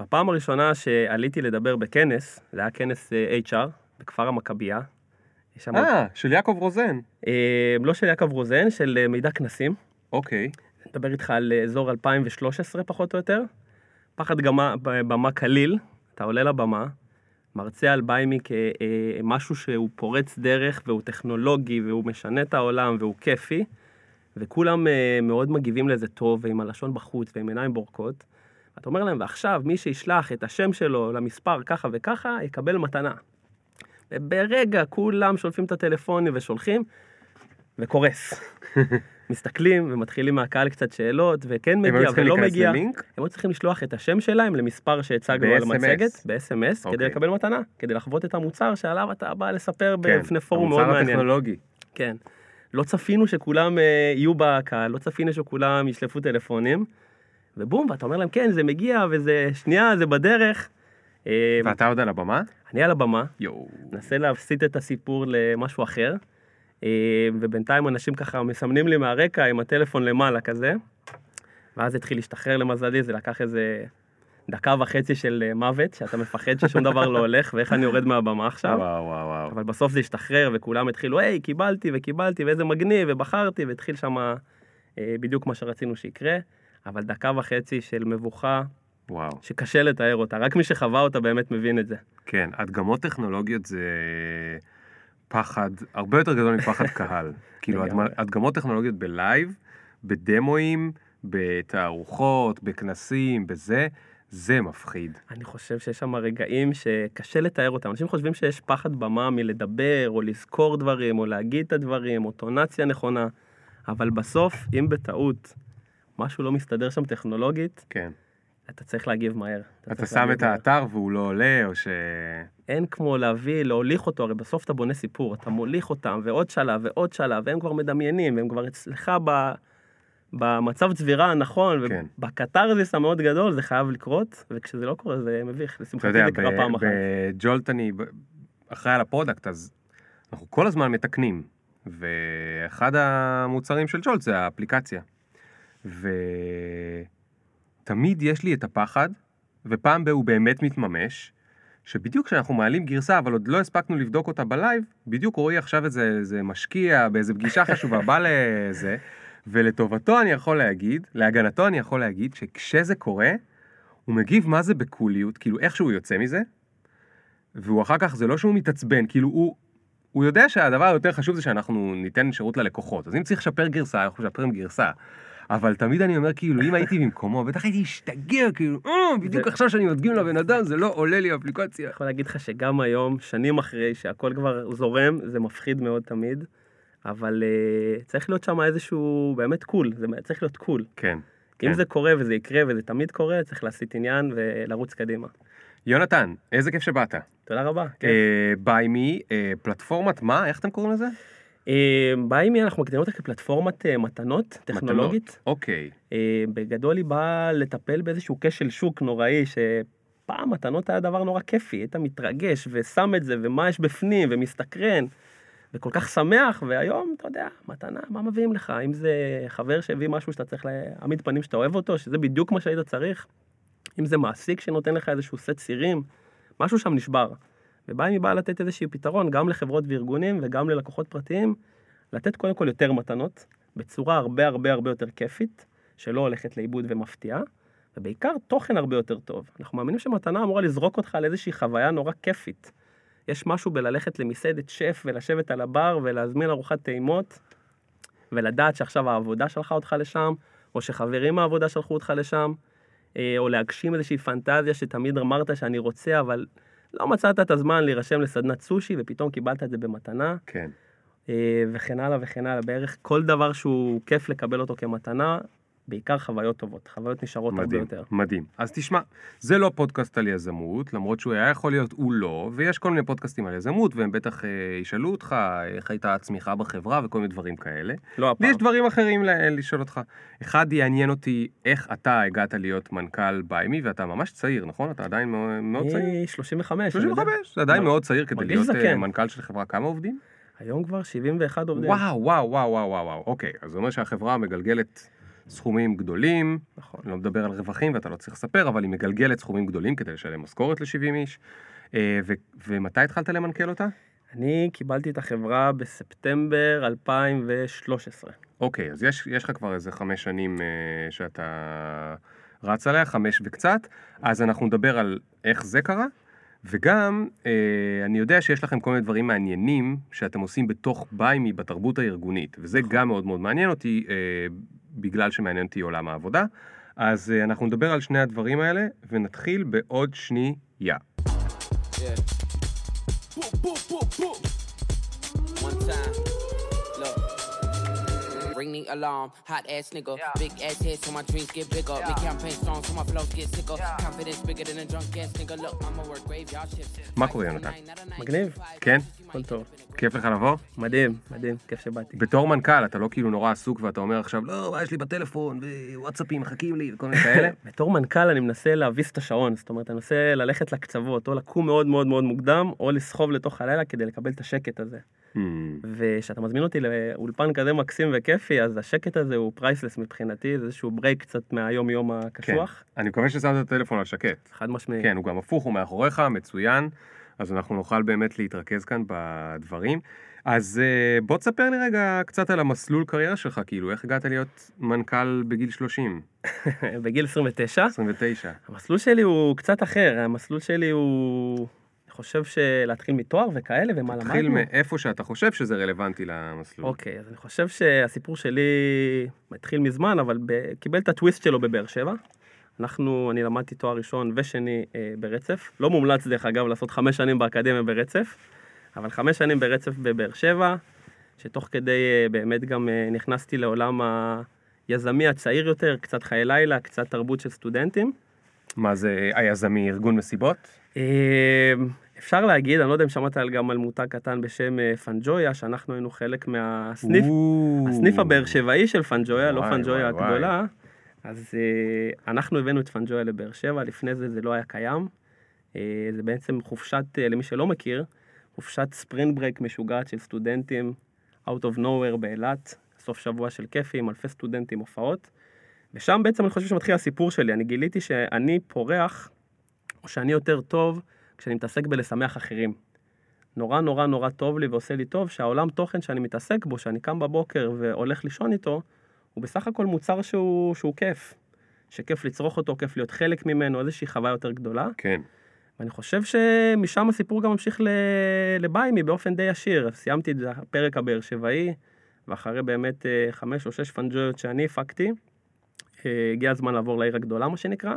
בפעם הראשונה שעליתי לדבר בכנס, זה היה כנס אה, HR בכפר המכבייה. אה, של יעקב רוזן. אה, לא של יעקב רוזן, של אה, מידע כנסים. אוקיי. נדבר איתך על אה, אזור 2013 פחות או יותר. פחד גמה, במה קליל, אתה עולה לבמה, מרצה על ביימי כמשהו שהוא פורץ דרך והוא טכנולוגי והוא משנה את העולם והוא כיפי, וכולם מאוד מגיבים לזה טוב ועם הלשון בחוץ ועם עיניים בורקות. אתה אומר להם, ועכשיו מי שישלח את השם שלו למספר ככה וככה, יקבל מתנה. וברגע כולם שולפים את הטלפונים ושולחים, וקורס. מסתכלים ומתחילים מהקהל קצת שאלות, וכן מגיע ולא מגיע. ללינק? הם היו צריכים לשלוח את השם שלהם למספר שהצגנו על. המצגת, ב-SMS, כדי אוקיי. לקבל מתנה, כדי לחוות את המוצר שעליו אתה בא לספר כן, בפני פורום מאוד המוצר מעניין. הטכנולוגי. כן. לא צפינו שכולם אה, יהיו בקהל, לא צפינו שכולם ישלפו טלפונים, ובום, ואתה אומר להם, כן, זה מגיע, וזה שנייה, זה בדרך. אה, ואתה עוד על הבמה? אני על הבמה, יואו. מנסה להסיט את הסיפור למשהו אחר, אה, ובינתיים אנשים ככה מסמנים לי מהרקע עם הטלפון למעלה כזה, ואז התחיל להשתחרר למזלי, זה לקח איזה דקה וחצי של אה, מוות, שאתה מפחד ששום דבר לא הולך, ואיך אני יורד מהבמה עכשיו. וואו וואו וואו. אבל בסוף זה השתחרר, וכולם התחילו, היי, קיבלתי וקיבלתי, ואיזה מגניב, ובחרתי, והתחיל שם אה, בדיוק מה שרצינו שיקרה, אבל דקה וחצי של מבוכה, וואו. שקשה לתאר אותה, רק מי שחווה אותה באמת מבין את זה. כן, הדגמות טכנולוגיות זה פחד הרבה יותר גדול מפחד קהל. כאילו, הדגמות טכנולוגיות בלייב, בדמואים, בתערוכות, בכנסים, בזה, זה מפחיד. אני חושב שיש שם רגעים שקשה לתאר אותם. אנשים חושבים שיש פחד במה מלדבר, או לזכור דברים, או להגיד את הדברים, או טונציה נכונה, אבל בסוף, אם בטעות משהו לא מסתדר שם טכנולוגית, כן. אתה צריך להגיב מהר. אתה צריך שם את. האתר והוא לא עולה, או ש... אין כמו להביא, להוליך אותו, הרי בסוף אתה בונה סיפור, אתה מוליך אותם, ועוד שלב, ועוד שלב, והם כבר מדמיינים, והם כבר אצלך ב... במצב צבירה הנכון, כן. ובקתרזיס המאוד גדול, זה חייב לקרות, וכשזה לא קורה זה מביך, אתה לשמחתי זה קרה פעם אחת. בג'ולט אני ב- אחראי על ה product, אז אנחנו כל הזמן מתקנים. ואחד המוצרים של ג'ולט זה האפליקציה. ותמיד יש לי את הפחד, ופעם בה הוא באמת מתממש, שבדיוק כשאנחנו מעלים גרסה, אבל עוד לא הספקנו לבדוק אותה בלייב, בדיוק רועי עכשיו איזה, איזה משקיע באיזה פגישה חשובה, בא לזה, ולטובתו אני יכול להגיד, להגנתו אני יכול להגיד, שכשזה קורה, הוא מגיב מה זה בקוליות, כאילו איכשהו הוא יוצא מזה, והוא אחר כך, זה לא שהוא מתעצבן, כאילו הוא, הוא יודע שהדבר היותר חשוב זה שאנחנו ניתן שירות ללקוחות, אז אם צריך לשפר גרסה, אנחנו משפרים גרסה. אבל תמיד אני אומר, כאילו, אם הייתי במקומו, בטח הייתי משתגע, כאילו, "אה, בדיוק עכשיו שאני מדגים לבן אדם, זה לא עולה לי אפליקציה. אני יכול להגיד לך שגם היום, שנים אחרי שהכל כבר זורם, זה מפחיד מאוד תמיד, אבל uh, צריך להיות שם איזשהו באמת קול, זה צריך להיות קול. כן. אם כן. זה קורה וזה יקרה וזה תמיד קורה, צריך להסיט עניין ולרוץ קדימה. יונתן, איזה כיף שבאת. תודה רבה. כיף. ביי מי, פלטפורמת מה? איך אתם קוראים לזה? אה, באימי אנחנו מגדירים אותה כפלטפורמת אה, מתנות טכנולוגית. אוקיי. אה, בגדול היא באה לטפל באיזשהו כשל שוק נוראי, שפעם מתנות היה דבר נורא כיפי, היית מתרגש ושם את זה, ומה יש בפנים, ומסתקרן, וכל כך שמח, והיום, אתה יודע, מתנה, מה מביאים לך? אם זה חבר שהביא משהו שאתה צריך להעמיד פנים שאתה אוהב אותו, שזה בדיוק מה שהיית צריך, אם זה מעסיק שנותן לך איזשהו סט צירים, משהו שם נשבר. ובאימי באה לתת איזשהו פתרון גם לחברות וארגונים וגם ללקוחות פרטיים, לתת קודם כל יותר מתנות, בצורה הרבה הרבה הרבה יותר כיפית, שלא הולכת לאיבוד ומפתיעה, ובעיקר תוכן הרבה יותר טוב. אנחנו מאמינים שמתנה אמורה לזרוק אותך על איזושהי חוויה נורא כיפית. יש משהו בללכת למסעדת שף ולשבת על הבר ולהזמין ארוחת טעימות, ולדעת שעכשיו העבודה שלחה אותך לשם, או שחברים מהעבודה שלחו אותך לשם, אה, או להגשים איזושהי פנטזיה שתמיד אמרת שאני רוצה, אבל לא מצאת את הזמן להירשם לסדנת סושי, ופתאום קיבלת את זה במתנה. כן. אה, וכן הלאה וכן הלאה, בערך כל דבר שהוא כיף לקבל אותו כמתנה, בעיקר חוויות טובות, חוויות נשארות הרבה מדהים, יותר. מדהים. אז תשמע, זה לא פודקאסט על יזמות, למרות שהוא היה יכול להיות, הוא לא, ויש כל מיני פודקאסטים על יזמות, והם בטח אה, ישאלו אותך איך הייתה הצמיחה בחברה וכל מיני דברים כאלה. לא הפעם. ויש דברים אחרים ל- לשאול אותך. אחד, יעניין אותי איך אתה הגעת להיות מנכ"ל ביימי, ואתה ממש צעיר, נכון? אתה עדיין מאוד, צעיר. אני 35. אני יודע. 35, זה עדיין מ- מאוד צעיר כדי להיות אה, זקן. מנכ"ל של חברה. כמה עובדים? היום כבר 71 עובדים. וואו, וואו, וואו, וואו, וואו. אוקיי, אז זה אומר שהחברה מגלגלת סכומים גדולים, נכון. לא מדבר על רווחים ואתה לא צריך לספר, אבל היא מגלגלת סכומים גדולים כדי לשלם משכורת ל-70 איש. אה, ו- ומתי התחלת למנכ"ל אותה? אני קיבלתי את החברה בספטמבר 2013. אוקיי, אז יש, יש לך כבר איזה חמש שנים אה, שאתה רץ עליה, חמש וקצת, אז אנחנו נדבר על איך זה קרה, וגם אה, אני יודע שיש לכם כל מיני דברים מעניינים שאתם עושים בתוך ביימי בתרבות הארגונית, וזה גם מאוד מאוד מעניין אותי, אה, בגלל שמעניין אותי עולם העבודה. אז אה, אנחנו נדבר על שני הדברים האלה, ונתחיל בעוד שנייה. Yeah. Ring the alarm. Hot ass nigga. Big ass head so my dreams get bigger. Big campaign strong so my flows get sicker. Confidence bigger than a drunk ass nigga. Look, I'ma work graveyard shifts. מה קורה, יונתן? מגניב, כן? הכל טוב. כיף לך לבוא? מדהים, מדהים, כיף שבאתי. בתור מנכ"ל אתה לא כאילו נורא עסוק ואתה אומר עכשיו לא מה יש לי בטלפון ווואטסאפים מחכים לי וכל מיני כאלה. בתור מנכ"ל אני מנסה להביס את השעון, זאת אומרת, אני מנסה ללכת לקצוות, או לקום מאוד מאוד מאוד מוקדם, או לסחוב לתוך הלילה כדי לקבל את השקט הזה. Hmm, וכשאתה מזמין אותי לאולפן כזה מקסים וכיפי, אז השקט הזה הוא priceless מבחינתי, זה איזשהו break קצת מהיום-יום כן. הקשוח. אני מקווה ששמת את הטלפון על שקט. חד משמעי. כן הוא גם הפוך הוא מאחוריך מצוין אז אנחנו נוכל באמת להתרכז כאן בדברים. אז אה, בוא תספר לי רגע קצת על המסלול קריירה שלך כאילו איך הגעת להיות מנכ"ל בגיל 30 בגיל 29. 29 המסלול שלי הוא קצת אחר, המסלול שלי הוא... אני חושב שלהתחיל מתואר וכאלה, ומה למדנו. תתחיל מאיפה שאתה חושב שזה רלוונטי למסלול. אוקיי, אז אני חושב שהסיפור שלי התחיל מזמן, אבל ב... קיבל את הטוויסט שלו בבאר שבע. אנחנו, אני למדתי תואר ראשון ושני אה, ברצף. לא מומלץ, דרך אגב, לעשות חמש שנים באקדמיה ברצף, אבל חמש שנים ברצף בבאר שבע, שתוך כדי אה, באמת גם אה, נכנסתי לעולם היזמי הצעיר יותר, קצת חיי לילה, קצת תרבות של סטודנטים. מה זה היזמה ארגון מסיבות? אה, אפשר להגיד, אני לא יודע אם שמעת על גם על מותג קטן בשם אה, פנג'ויה, שאנחנו היינו חלק מהסניף, הסניף הבאר שבעי של פנג'ויה, לא פנג'ויה הגדולה. אז אה, אנחנו הבאנו את פנג'ויה לבאר שבע, לפני זה זה לא היה קיים. אה, זה בעצם חופשת, למי שלא מכיר, חופשת spring break משוגעת של סטודנטים, out of nowhere באילת, סוף שבוע של כיפים, אלפי סטודנטים, הופעות. ושם בעצם אני חושב שמתחיל הסיפור שלי, אני גיליתי שאני פורח, או שאני יותר טוב כשאני מתעסק בלשמח אחרים. נורא נורא נורא טוב לי ועושה לי טוב שהעולם תוכן שאני מתעסק בו, שאני קם בבוקר והולך לישון איתו, הוא בסך הכל מוצר שהוא, שהוא כיף. שכיף לצרוך אותו, כיף להיות חלק ממנו, איזושהי חוויה יותר גדולה. כן. ואני חושב שמשם הסיפור גם ממשיך. לביימי באופן די ישיר. סיימתי את הפרק הבאר שבעי, ואחרי באמת אה, חמש או שש פנג'ויות שאני הפקתי, אה, הגיע הזמן לעבור לעיר הגדולה, מה שנקרא.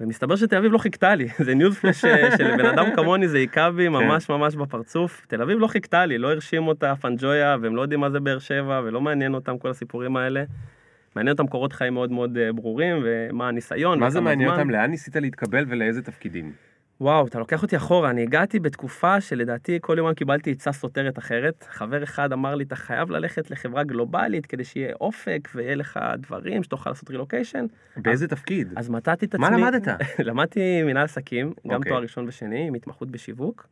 ומסתבר שתל אביב לא חיכתה לי, זה news flash שלבן אדם כמוני זה היכה בי ממש ממש בפרצוף. תל אביב לא חיכתה לי, לא הרשים אותה פנג'ויה, והם לא יודעים מה זה באר שבע, ולא מעניין אותם כל הסיפורים האלה. מעניין אותם קורות חיים מאוד מאוד אה, ברורים, ומה הניסיון. מה זה מעניין. אותם? לאן ניסית להתקבל ולאיזה תפקידים? וואו, אתה לוקח אותי אחורה, אני הגעתי בתקופה שלדעתי כל יום קיבלתי עצה סותרת אחרת. חבר אחד אמר לי, אתה חייב ללכת לחברה גלובלית כדי שיהיה אופק ויהיה לך דברים שתוכל לעשות רילוקיישן. באיזה תפקיד? אז מצאתי את עצמי... מה למדת? למדתי מנהל עסקים, גם אוקיי. תואר ראשון ושני, עם התמחות בשיווק.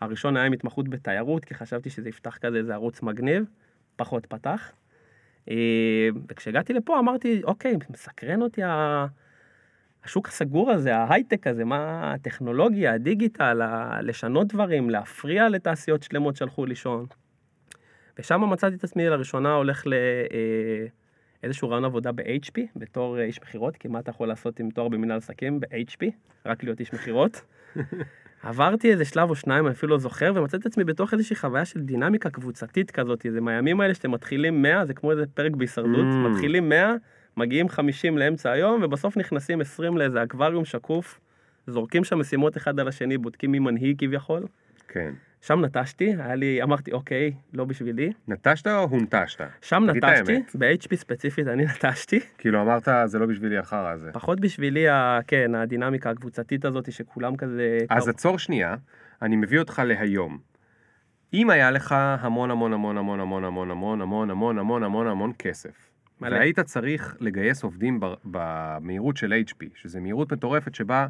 הראשון היה עם התמחות בתיירות, כי חשבתי שזה יפתח כזה איזה ערוץ מגניב, פחות פתח. אה, וכשהגעתי לפה אמרתי, אוקיי, מסקרן אותי ה- השוק הסגור הזה, ההייטק הזה, מה הטכנולוגיה, הדיגיטל, ה- לשנות דברים, להפריע לתעשיות שלמות שהלכו לישון. ושם מצאתי את עצמי לראשונה הולך לאיזשהו רעיון עבודה ב-HP, בתור אה, איש מכירות, כי מה אתה יכול לעשות עם תואר במנהל עסקים ב-HP? רק להיות איש מכירות. עברתי איזה שלב או שניים, אני אפילו לא זוכר, ומצאתי את עצמי בתוך איזושהי חוויה של דינמיקה קבוצתית כזאת, זה מהימים האלה שאתם מתחילים 100, זה כמו איזה פרק בהישרדות, Mm. מתחילים 100, מגיעים 50 לאמצע היום, ובסוף נכנסים 20 לאיזה אקווריום שקוף, זורקים שם משימות אחד על השני, בודקים מי מנהיג כביכול. כן. שם נטשתי, היה לי, אמרתי, אוקיי, לא בשבילי. נטשת או הונטשת? שם נטשתי. ב-HP ספציפית אני נטשתי. כאילו אמרת זה לא בשבילי החרא הזה. פחות בשבילי, ה- כן, הדינמיקה הקבוצתית הזאת, שכולם כזה... אז קר- עצור שנייה, אני מביא אותך להיום. אם היה לך המון המון המון המון המון המון המון המון המון המון המון המון כסף, מלא. והיית צריך לגייס עובדים במהירות של HP, שזה מהירות מטורפת שבה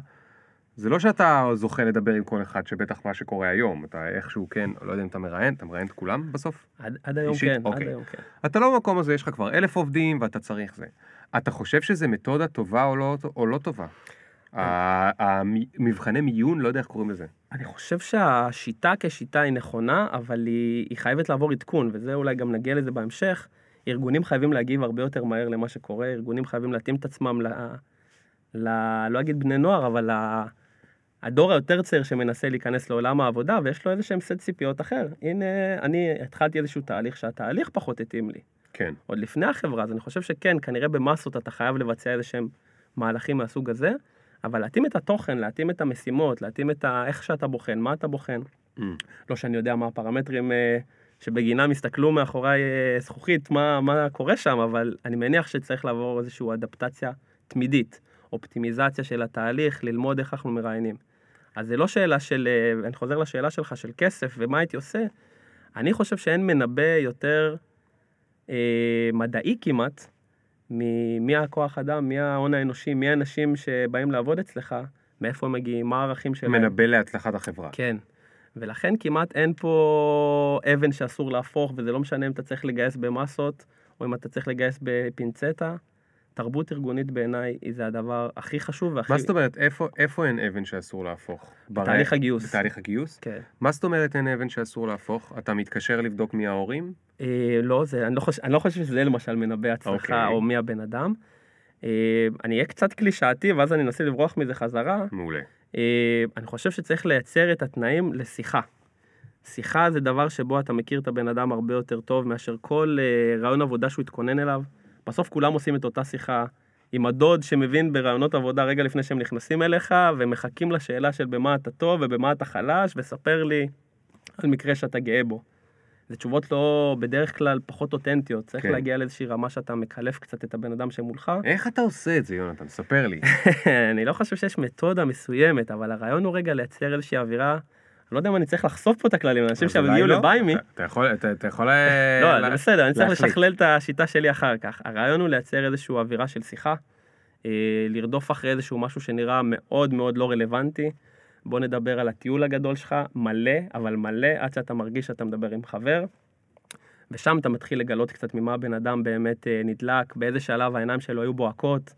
זה לא שאתה זוכה לדבר עם כל אחד שבטח מה שקורה היום, אתה איכשהו כן, לא יודע אם אתה מראיין, אתה מראיין את כולם בסוף? עד, עד היום אישית? כן, עד אוקיי. היום כן. אתה לא במקום הזה, יש לך כבר אלף עובדים ואתה צריך זה. אתה חושב שזה מתודה טובה או לא, או לא טובה? המבחני מיון, לא יודע איך קוראים לזה. אני חושב שהשיטה כשיטה היא נכונה, אבל היא, היא חייבת לעבור עדכון, וזה אולי גם נגיע לזה בהמשך. ארגונים חייבים להגיב הרבה יותר מהר למה שקורה, ארגונים חייבים להתאים את עצמם ל... ל לא אגיד בני נוער, אבל ל... הדור היותר צעיר שמנסה להיכנס לעולם העבודה, ויש לו איזה שהם סט ציפיות אחר. הנה, אני התחלתי איזשהו תהליך שהתהליך פחות התאים לי. כן. עוד לפני החברה, אז אני חושב שכן, כנראה במסות אתה חייב לבצע איזה שהם מהלכים מהסוג הזה, אבל להתאים את התוכן, להתאים את המשימות, להתאים את ה... איך שאתה בוחן, מה אתה בוחן. Mm. לא שאני יודע מה הפרמטרים אה, שבגינם הסתכלו מאחורי אה, זכוכית, מה, מה קורה שם, אבל אני מניח שצריך לעבור איזושהי אדפטציה תמידית, אופטימיזציה של התהליך, ללמוד איך אנחנו מראיינים. אז זה לא שאלה של, אה, אני חוזר לשאלה שלך של כסף ומה הייתי עושה, אני חושב שאין מנבא יותר אה, מדעי כמעט, מ- מי הכוח אדם, מי ההון האנושי, מי האנשים שבאים לעבוד אצלך, מאיפה הם מגיעים, מה הערכים שלהם. מנבא להצלחת החברה. כן. ולכן כמעט אין פה אבן שאסור להפוך, וזה לא משנה אם אתה צריך לגייס במסות, או אם אתה צריך לגייס בפינצטה. תרבות ארגונית בעיניי היא זה הדבר הכי חשוב והכי... מה זאת אומרת, איפה, איפה אין אבן שאסור להפוך? בתהליך הגיוס. בתהליך הגיוס? כן. מה זאת אומרת אין אבן שאסור להפוך? אתה מתקשר לבדוק מי ההורים? אה, לא, זה, אני, לא חושב, אני לא חושב שזה למשל מנבא הצלחה אוקיי. או מי הבן אדם. אה, אני אהיה קצת קלישאתי, ואז אני אנסה לברוח מזה חזרה. מעולה. אה, אני חושב שצריך לייצר את התנאים לשיחה. שיחה זה דבר שבו אתה מכיר את הבן אדם הרבה יותר טוב מאשר כל אה, רעיון עבודה שהוא התכונן אליו. בסוף כולם עושים את אותה שיחה עם הדוד שמבין ברעיונות עבודה רגע לפני שהם נכנסים אליך, ומחכים לשאלה של במה אתה טוב ובמה אתה חלש, וספר לי על מקרה שאתה גאה בו. זה תשובות לא, בדרך כלל פחות אותנטיות. צריך כן. להגיע לאיזושהי רמה שאתה מקלף קצת את הבן אדם שמולך. איך אתה עושה את זה, יונתן? ספר לי. אני לא חושב שיש מתודה מסוימת, אבל הרעיון הוא רגע לייצר איזושהי אווירה, אני לא יודע אם אני צריך לחשוף פה את הכללים, אנשים שהגיעו לא. לביימי, אתה- יכול, אתה- יכול... אה, לא, זה בסדר, אני צריך. לשכלל את השיטה שלי אחר כך. הרעיון הוא לייצר איזושהי אווירה של שיחה, אה, לרדוף אחרי איזשהו משהו שנראה מאוד מאוד לא רלוונטי. בוא נדבר על הטיול הגדול שלך, מלא, אבל מלא, עד שאתה מרגיש שאתה מדבר עם חבר. ושם אתה מתחיל לגלות קצת ממה הבן אדם באמת אה, נדלק, באיזה שלב העיניים שלו היו בוהקות.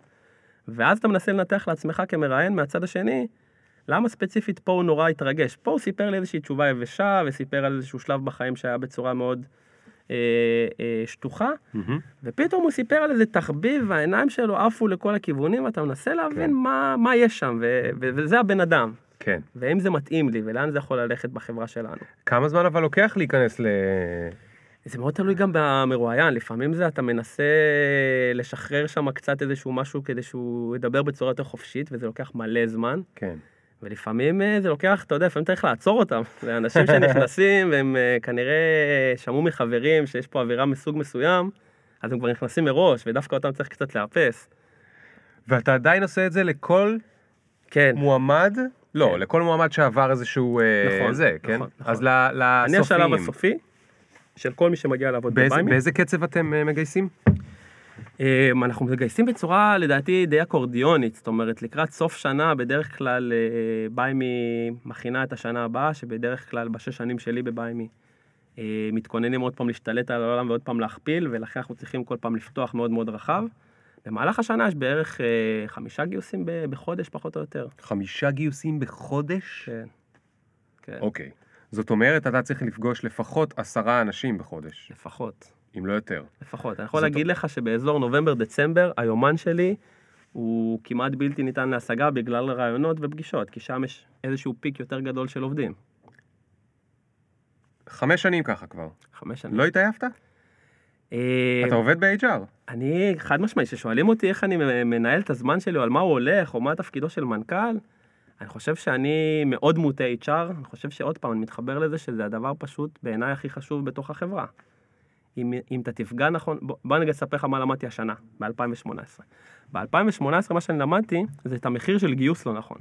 ואז אתה מנסה לנתח לעצמך כמראיין מהצד השני, למה ספציפית פה הוא נורא התרגש. פה הוא סיפר לי איזושהי תשובה יבשה, וסיפר על איזשהו שלב בחיים שהיה בצורה מאוד אה, אה, שטוחה, מהמם. ופתאום הוא סיפר על איזה תחביב, והעיניים שלו עפו לכל הכיוונים, ואתה מנסה להבין כן. מה, מה יש שם, ו- ו- וזה הבן אדם. כן. ואם זה מתאים לי, ולאן זה יכול ללכת בחברה שלנו. כמה זמן אבל לוקח להיכנס ל... זה מאוד תלוי גם במרואיין, לפעמים זה אתה מנסה לשחרר שם קצת איזשהו משהו כדי שהוא ידבר בצורה יותר חופשית, וזה לוקח מלא זמן, כן. ולפעמים אה, זה לוקח, אתה יודע, לפעמים צריך לעצור אותם. זה אנשים שנכנסים והם אה, כנראה שמעו מחברים שיש פה אווירה מסוג מסוים, אז הם כבר נכנסים מראש, ודווקא אותם צריך קצת לאפס. ואתה עדיין עושה את זה לכל כן, מועמד? לא, כן. לכל מועמד שעבר איזשהו... אה, נכון, זה, כן? נכון, נכון. אז לסופיים. אני השלב הסופי של כל מי שמגיע לעבוד בביימי. באיזה קצב אתם אה, מגייסים? אמ, אנחנו מגייסים בצורה לדעתי די אקורדיונית, זאת אומרת לקראת סוף שנה בדרך כלל אה, ביימי מכינה את השנה הבאה, שבדרך כלל בשש שנים שלי בביימי אה, מתכוננים עוד פעם להשתלט על העולם ועוד פעם להכפיל, ולכן אנחנו צריכים כל פעם לפתוח מאוד מאוד רחב. במהלך השנה יש בערך אה, חמישה גיוסים ב- בחודש פחות או יותר. חמישה גיוסים בחודש? כן. כן, אוקיי. זאת אומרת, אתה צריך לפגוש לפחות עשרה אנשים בחודש, לפחות. אם לא יותר. לפחות. אני יכול להגיד לך שבאזור נובמבר-דצמבר, היומן שלי הוא כמעט בלתי ניתן להשגה בגלל רעיונות ופגישות, כי שם יש איזשהו פיק יותר גדול של עובדים. חמש שנים ככה כבר. חמש שנים. לא התעייפת? אה, אתה עובד ב-HR. אני, חד משמעית, כששואלים אותי איך אני מנהל את הזמן שלי, או על מה הוא הולך, או מה תפקידו של מנכ"ל, אני חושב שאני מאוד מוטה HR, אני חושב שעוד פעם, אני מתחבר לזה שזה הדבר פשוט בעיניי הכי חשוב בתוך החברה. אם, אם אתה תפגע נכון, בוא, בוא אני אספר לך מה למדתי השנה, ב-2018. ב-2018 מה שאני למדתי זה את המחיר של גיוס לא נכון.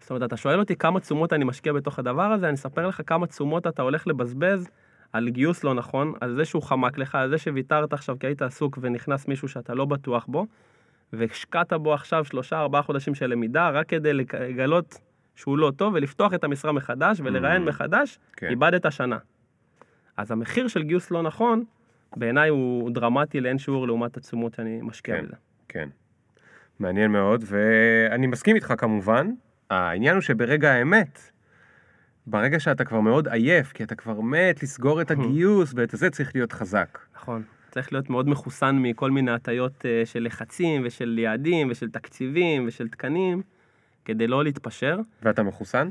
זאת אומרת, אתה שואל אותי כמה תשומות אני משקיע בתוך הדבר הזה, אני אספר לך כמה תשומות אתה הולך לבזבז על גיוס לא נכון, על זה שהוא חמק לך, על זה שוויתרת עכשיו כי היית עסוק ונכנס מישהו שאתה לא בטוח בו, והשקעת בו עכשיו שלושה, ארבעה חודשים של למידה, רק כדי לגלות שהוא לא טוב, ולפתוח את המשרה מחדש ולראיין Mm. מחדש, כן. איבדת שנה. אז המחיר של גיוס לא נכון, בעיניי הוא דרמטי לאין שיעור לעומת התשומות שאני משקיע כן. בזה. כן. מעניין מאוד, ואני מסכים איתך כמובן. העניין הוא שברגע האמת, ברגע שאתה כבר מאוד עייף, כי אתה כבר מת לסגור את הגיוס ואת זה צריך להיות חזק. נכון. צריך להיות מאוד מחוסן מכל מיני הטיות אה, של לחצים ושל יעדים ושל תקציבים ושל תקנים, כדי לא להתפשר. ואתה מחוסן?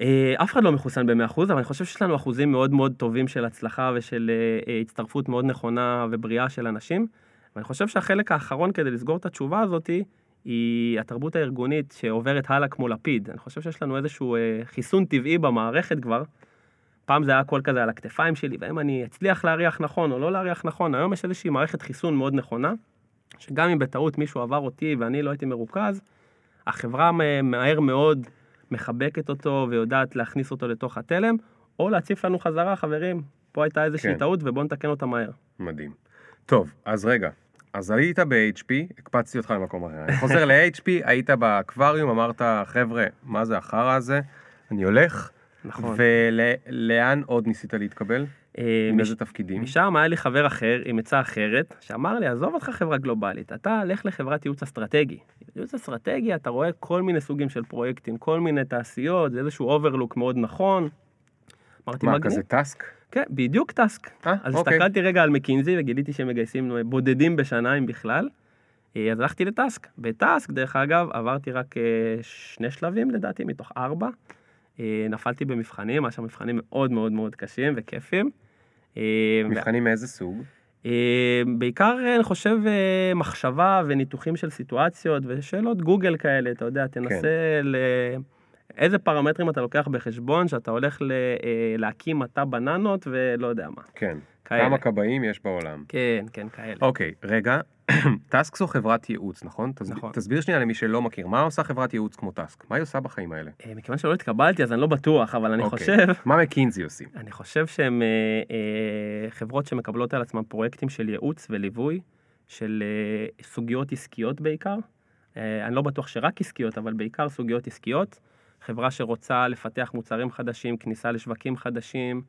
אה, אף אחד לא מחוסן ב-100%, אבל אני חושב שיש לנו אחוזים מאוד מאוד טובים של הצלחה ושל אה, הצטרפות מאוד נכונה ובריאה של אנשים. ואני חושב שהחלק האחרון כדי לסגור את התשובה הזאת היא התרבות הארגונית שעוברת הלאה כמו לפיד. אני חושב שיש לנו איזשהו אה, חיסון טבעי במערכת כבר. פעם זה היה הכל כזה על הכתפיים שלי, והאם אני אצליח להריח נכון או לא להריח נכון. היום יש איזושהי מערכת חיסון מאוד נכונה, שגם אם בטעות מישהו עבר אותי ואני לא הייתי מרוכז, החברה מהר מאוד מחבקת אותו ויודעת להכניס אותו לתוך התלם, או להציף לנו חזרה, חברים, פה הייתה איזושהי כן. טעות ובואו נתקן אותה מהר. מדהים. טוב, אז רגע. אז היית ב-HP, הקפצתי אותך למקום אחר. אני חוזר ל-HP, היית באקווריום, אמרת, חבר'ה, מה זה החרא הזה? אני הולך. נכון. ולאן עוד ניסית להתקבל? אה, עם מש- איזה תפקידים? משם היה לי חבר אחר עם עצה אחרת, שאמר לי, עזוב אותך חברה גלובלית, אתה לך לחברת ייעוץ אסטרטגי. ייעוץ אסטרטגי, אתה רואה כל מיני סוגים של פרויקטים, כל מיני תעשיות, זה איזשהו overlook מאוד נכון. אמרתי, מה. כזה טאסק? כן, בדיוק טאסק. אה, אז אוקיי. הסתכלתי רגע על מקינזי וגיליתי שהם מגייסים בודדים בשנה אם בכלל. אה, אז הלכתי לטאסק. בטאסק, דרך אגב, עברתי רק אה, שני שלבים לדעתי מתוך ארבע. אה, נפלתי במבחנים, היה שם מבחנים מאוד מאוד מאוד קשים וכיפים. אה, מבחנים מאיזה סוג? אה, בעיקר, אה, אני חושב, אה, מחשבה וניתוחים של סיטואציות ושאלות גוגל כאלה, אתה יודע, תנסה ל... איזה פרמטרים אתה לוקח בחשבון שאתה הולך ל... אה, להקים מטע בננות ולא יודע מה. כן. כאלה. כמה כבאים יש בעולם? כן, כן, כאלה. אוקיי, רגע, טאסק זו חברת ייעוץ, נכון? תסביר- נכון. תסביר שנייה למי שלא מכיר, מה עושה חברת ייעוץ כמו טאסק? מה היא עושה בחיים האלה? אה, מכיוון שלא התקבלתי, אז אני לא בטוח, אבל אני אוקיי. חושב... מה מקינזי עושים? אני חושב שהן אה, אה, חברות שמקבלות על עצמן פרויקטים של ייעוץ וליווי, של אה, סוגיות עסקיות בעיקר. אה, אני לא בטוח שרק עסקיות, אבל בעיקר סוגיות עסקיות. חברה שרוצה לפתח מוצרים חדשים, כניסה לשווקים חדשים,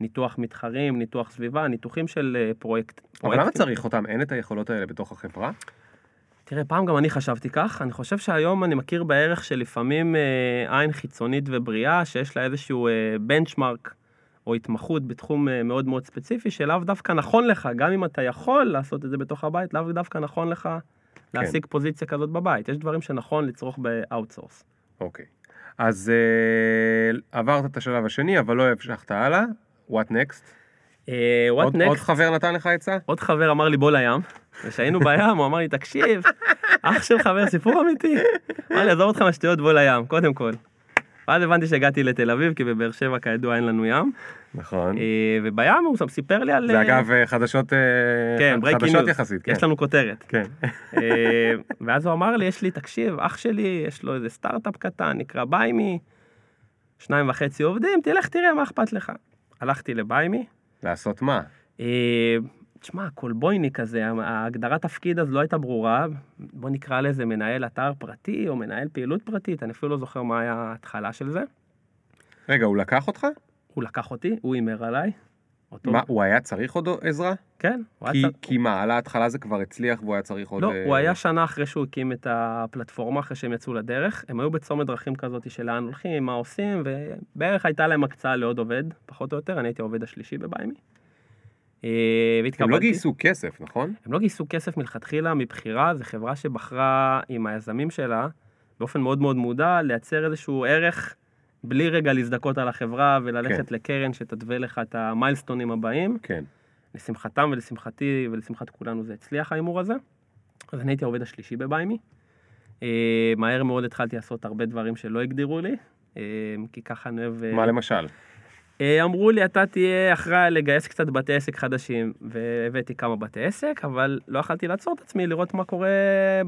ניתוח מתחרים, ניתוח סביבה, ניתוחים של אה, פרויקט. אבל למה. צריך אותם? אין את היכולות האלה בתוך החברה? תראה, פעם גם אני חשבתי כך, אני חושב שהיום אני מכיר בערך שלפעמים אה, עין חיצונית ובריאה, שיש לה איזשהו אה, בנצ'מרק או התמחות בתחום אה, מאוד מאוד ספציפי, שלאו דווקא נכון לך, גם אם אתה יכול לעשות את זה בתוך הבית, לאו דווקא נכון לך להשיג פוזיציה כזאת בבית. יש דברים שנכון לצרוך ב outsource. אוקיי. אז אה, עברת את השלב השני, אבל לא המשכת הלאה. What next? אה, what עוד, עוד next? חבר נתן לך עצה? עוד חבר אמר לי בוא לים, וכשהיינו בים הוא אמר לי תקשיב, אח של חבר סיפור אמיתי. אמר לי עזוב אותך מהשטויות בוא לים, קודם כל. ואז הבנתי שהגעתי לתל אביב, כי בבאר שבע כידוע אין לנו ים, נכון. אה, ובים הוא סיפר לי על... זה אה, אגב אה, חדשות, כן, חדשות. יחסית, כן. יש לנו כותרת. כן. ואז הוא אמר לי, יש לי, תקשיב, אח שלי, יש לו איזה סטארט-אפ קטן, נקרא ביימי, שניים וחצי עובדים, תלך תראה מה אכפת לך. הלכתי לביימי, לעשות מה? תשמע, קולבויני כזה, ההגדרת תפקיד אז לא הייתה ברורה, בוא נקרא לזה מנהל אתר פרטי או מנהל פעילות פרטית, אני אפילו לא זוכר מה היה ההתחלה של זה. רגע, הוא לקח אותך? הוא לקח אותי, הוא הימר עליי. אותו... מה, הוא היה צריך עוד עזרה? כן, הוא היה כי. כי מה, על ההתחלה זה כבר הצליח והוא היה צריך עוד... לא, אה, הוא היה שנה אחרי שהוא הקים את הפלטפורמה, אחרי שהם יצאו לדרך. הם היו בצומת דרכים כזאת של לאן הולכים, מה עושים, ובערך הייתה להם הקצאה לעוד עובד, פחות או יותר, אני הייתי העובד השלישי בביימי. אה, הם. לא גייסו כסף, נכון? הם לא גייסו כסף מלכתחילה מבחירה, זו חברה שבחרה עם היזמים שלה, באופן מאוד מאוד מודע, לייצר איזשהו ערך, בלי רגע להזדכות על החברה וללכת כן. לקרן שתתווה לך את המיילסטונים הבאים. כן. לשמחתם ולשמחתי ולשמחת כולנו זה הצליח ההימור הזה. אז אני הייתי העובד השלישי בביימי. אה, מהר מאוד התחלתי לעשות הרבה דברים שלא הגדירו לי, אה, כי ככה אני אוהב... אה, מה למשל? אה, אמרו לי, אתה תהיה אחראי לגייס קצת בתי עסק חדשים, והבאתי כמה בתי עסק, אבל לא יכלתי לעצור את עצמי לראות מה קורה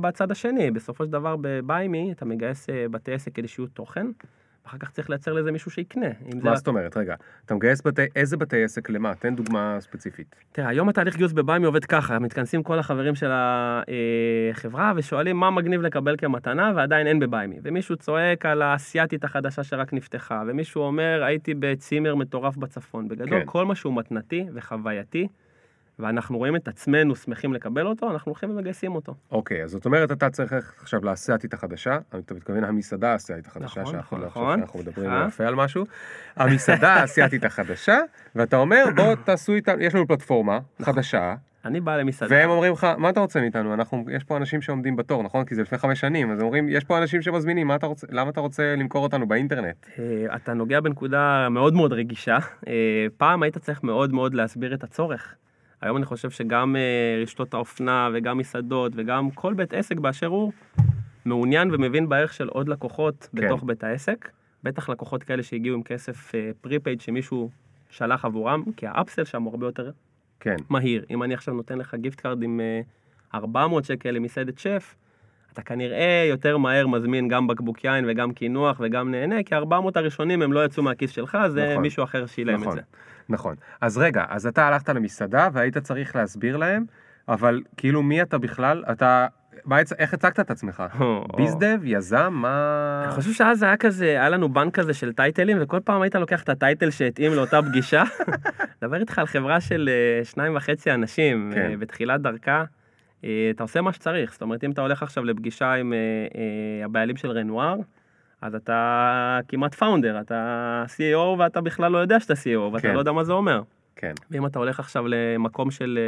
בצד השני. בסופו של דבר בביימי אתה מגייס אה, בתי עסק כדי שיהיו תוכן, ואחר כך צריך לייצר לזה מישהו שיקנה. מה זאת אומרת? רגע, אתה מגייס בתי, איזה בתי עסק למה? תן דוגמה ספציפית. תראה, היום התהליך גיוס בביימי עובד ככה, מתכנסים כל החברים של החברה ושואלים מה מגניב לקבל כמתנה ועדיין אין בביימי. ומישהו צועק על האסייתית החדשה שרק נפתחה, ומישהו אומר הייתי בצימר מטורף בצפון. בגדול, כן. כל מה שהוא מתנתי וחווייתי, ואנחנו רואים את עצמנו שמחים לקבל אותו, אנחנו הולכים ומגייסים אותו. אוקיי, אז זאת אומרת, אתה צריך עכשיו לאסייתית החדשה, אתה מתכוון המסעדה האסייתית החדשה, נכון, שאנחנו נכון, עכשיו נכון. שאנחנו מדברים. יפה על משהו, המסעדה האסייתית החדשה, ואתה אומר, בוא תעשו איתנו, יש לנו פלטפורמה נכון. חדשה, אני בא למסעדה. והם אומרים לך, מה אתה רוצה מאיתנו? אנחנו, יש פה אנשים שעומדים בתור, נכון? כי זה לפני חמש שנים, אז אומרים, יש פה אנשים שמזמינים, אתה רוצה, למה אתה רוצה למכור אותנו באינטרנט? אה, אתה נוגע בנקודה מאוד מאוד רגישה. אה, פעם היית צריך מאוד מאוד להסביר את הצורך. היום אני חושב שגם אה, רשתות האופנה וגם מסעדות וגם כל בית עסק באשר הוא מעוניין ומבין בערך של עוד לקוחות כן. בתוך בית העסק. בטח לקוחות כאלה שהגיעו עם כסף prepaid שמישהו שלח עבורם, כי ה upsell שם הוא הרבה יותר כן, מהיר. אם אני עכשיו נותן לך gift card עם אה, 400 שקל למסעדת שף, אתה כנראה יותר מהר מזמין גם בקבוק יין וגם קינוח וגם נהנה, כי 400 הראשונים הם לא יצאו מהכיס שלך, זה נכון. מישהו אחר שילם את נכון, זה. נכון. אז רגע, אז אתה הלכת למסעדה והיית צריך להסביר להם, אבל כאילו מי אתה בכלל? אתה, מה, איך הצגת את עצמך? ביזדב, יזם, מה... אני חושב שאז היה כזה, היה לנו בנק כזה של טייטלים, וכל פעם היית לוקח את הטייטל שהתאים לאותה פגישה. מדבר איתך על חברה של אה, שניים וחצי אנשים, כן. אה, בתחילת דרכה. אה, אתה עושה מה שצריך, זאת אומרת, אם אתה הולך עכשיו לפגישה עם אה, אה, הבעלים של רנואר, אז אתה כמעט פאונדר, אתה CEO ואתה בכלל לא יודע שאתה CEO, ואתה כן. לא יודע מה זה אומר. כן, ואם אתה הולך עכשיו למקום של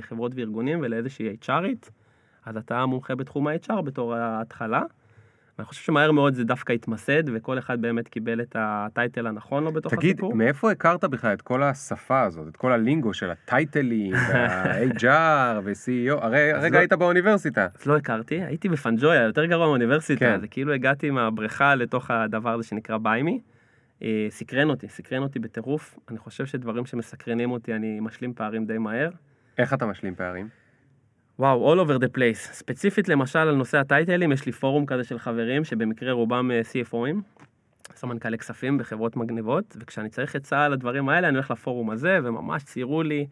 חברות וארגונים ולאיזושהי HRית, אז אתה מומחה בתחום ה-HR בתור ההתחלה. ואני חושב שמהר מאוד זה דווקא התמסד, וכל אחד באמת קיבל את הטייטל הנכון לו בתוך תגיד, הסיפור. מאיפה הכרת בכלל את כל השפה הזאת, את כל הלינגו של הטייטלים, וה-HR ו-CEO? הרי אז הרגע לא- היית באוניברסיטה. אז לא הכרתי, הייתי בפנג'ויה, יותר גרוע מהאוניברסיטה, כן. זה כאילו הגעתי מהבריכה לתוך הדבר הזה שנקרא ביימי. אה, סקרן אותי, סקרן אותי בטירוף. אני חושב שדברים שמסקרנים אותי, אני משלים פערים די מהר. איך אתה משלים פערים? וואו, all over the place. ספציפית למשל על נושא הטייטלים, יש לי פורום כזה של חברים שבמקרה רובם אה, CFO ים, סמנכ"לי כספים בחברות מגניבות, וכשאני צריך עצה על הדברים האלה, אני הולך לפורום הזה, וממש ציירו לי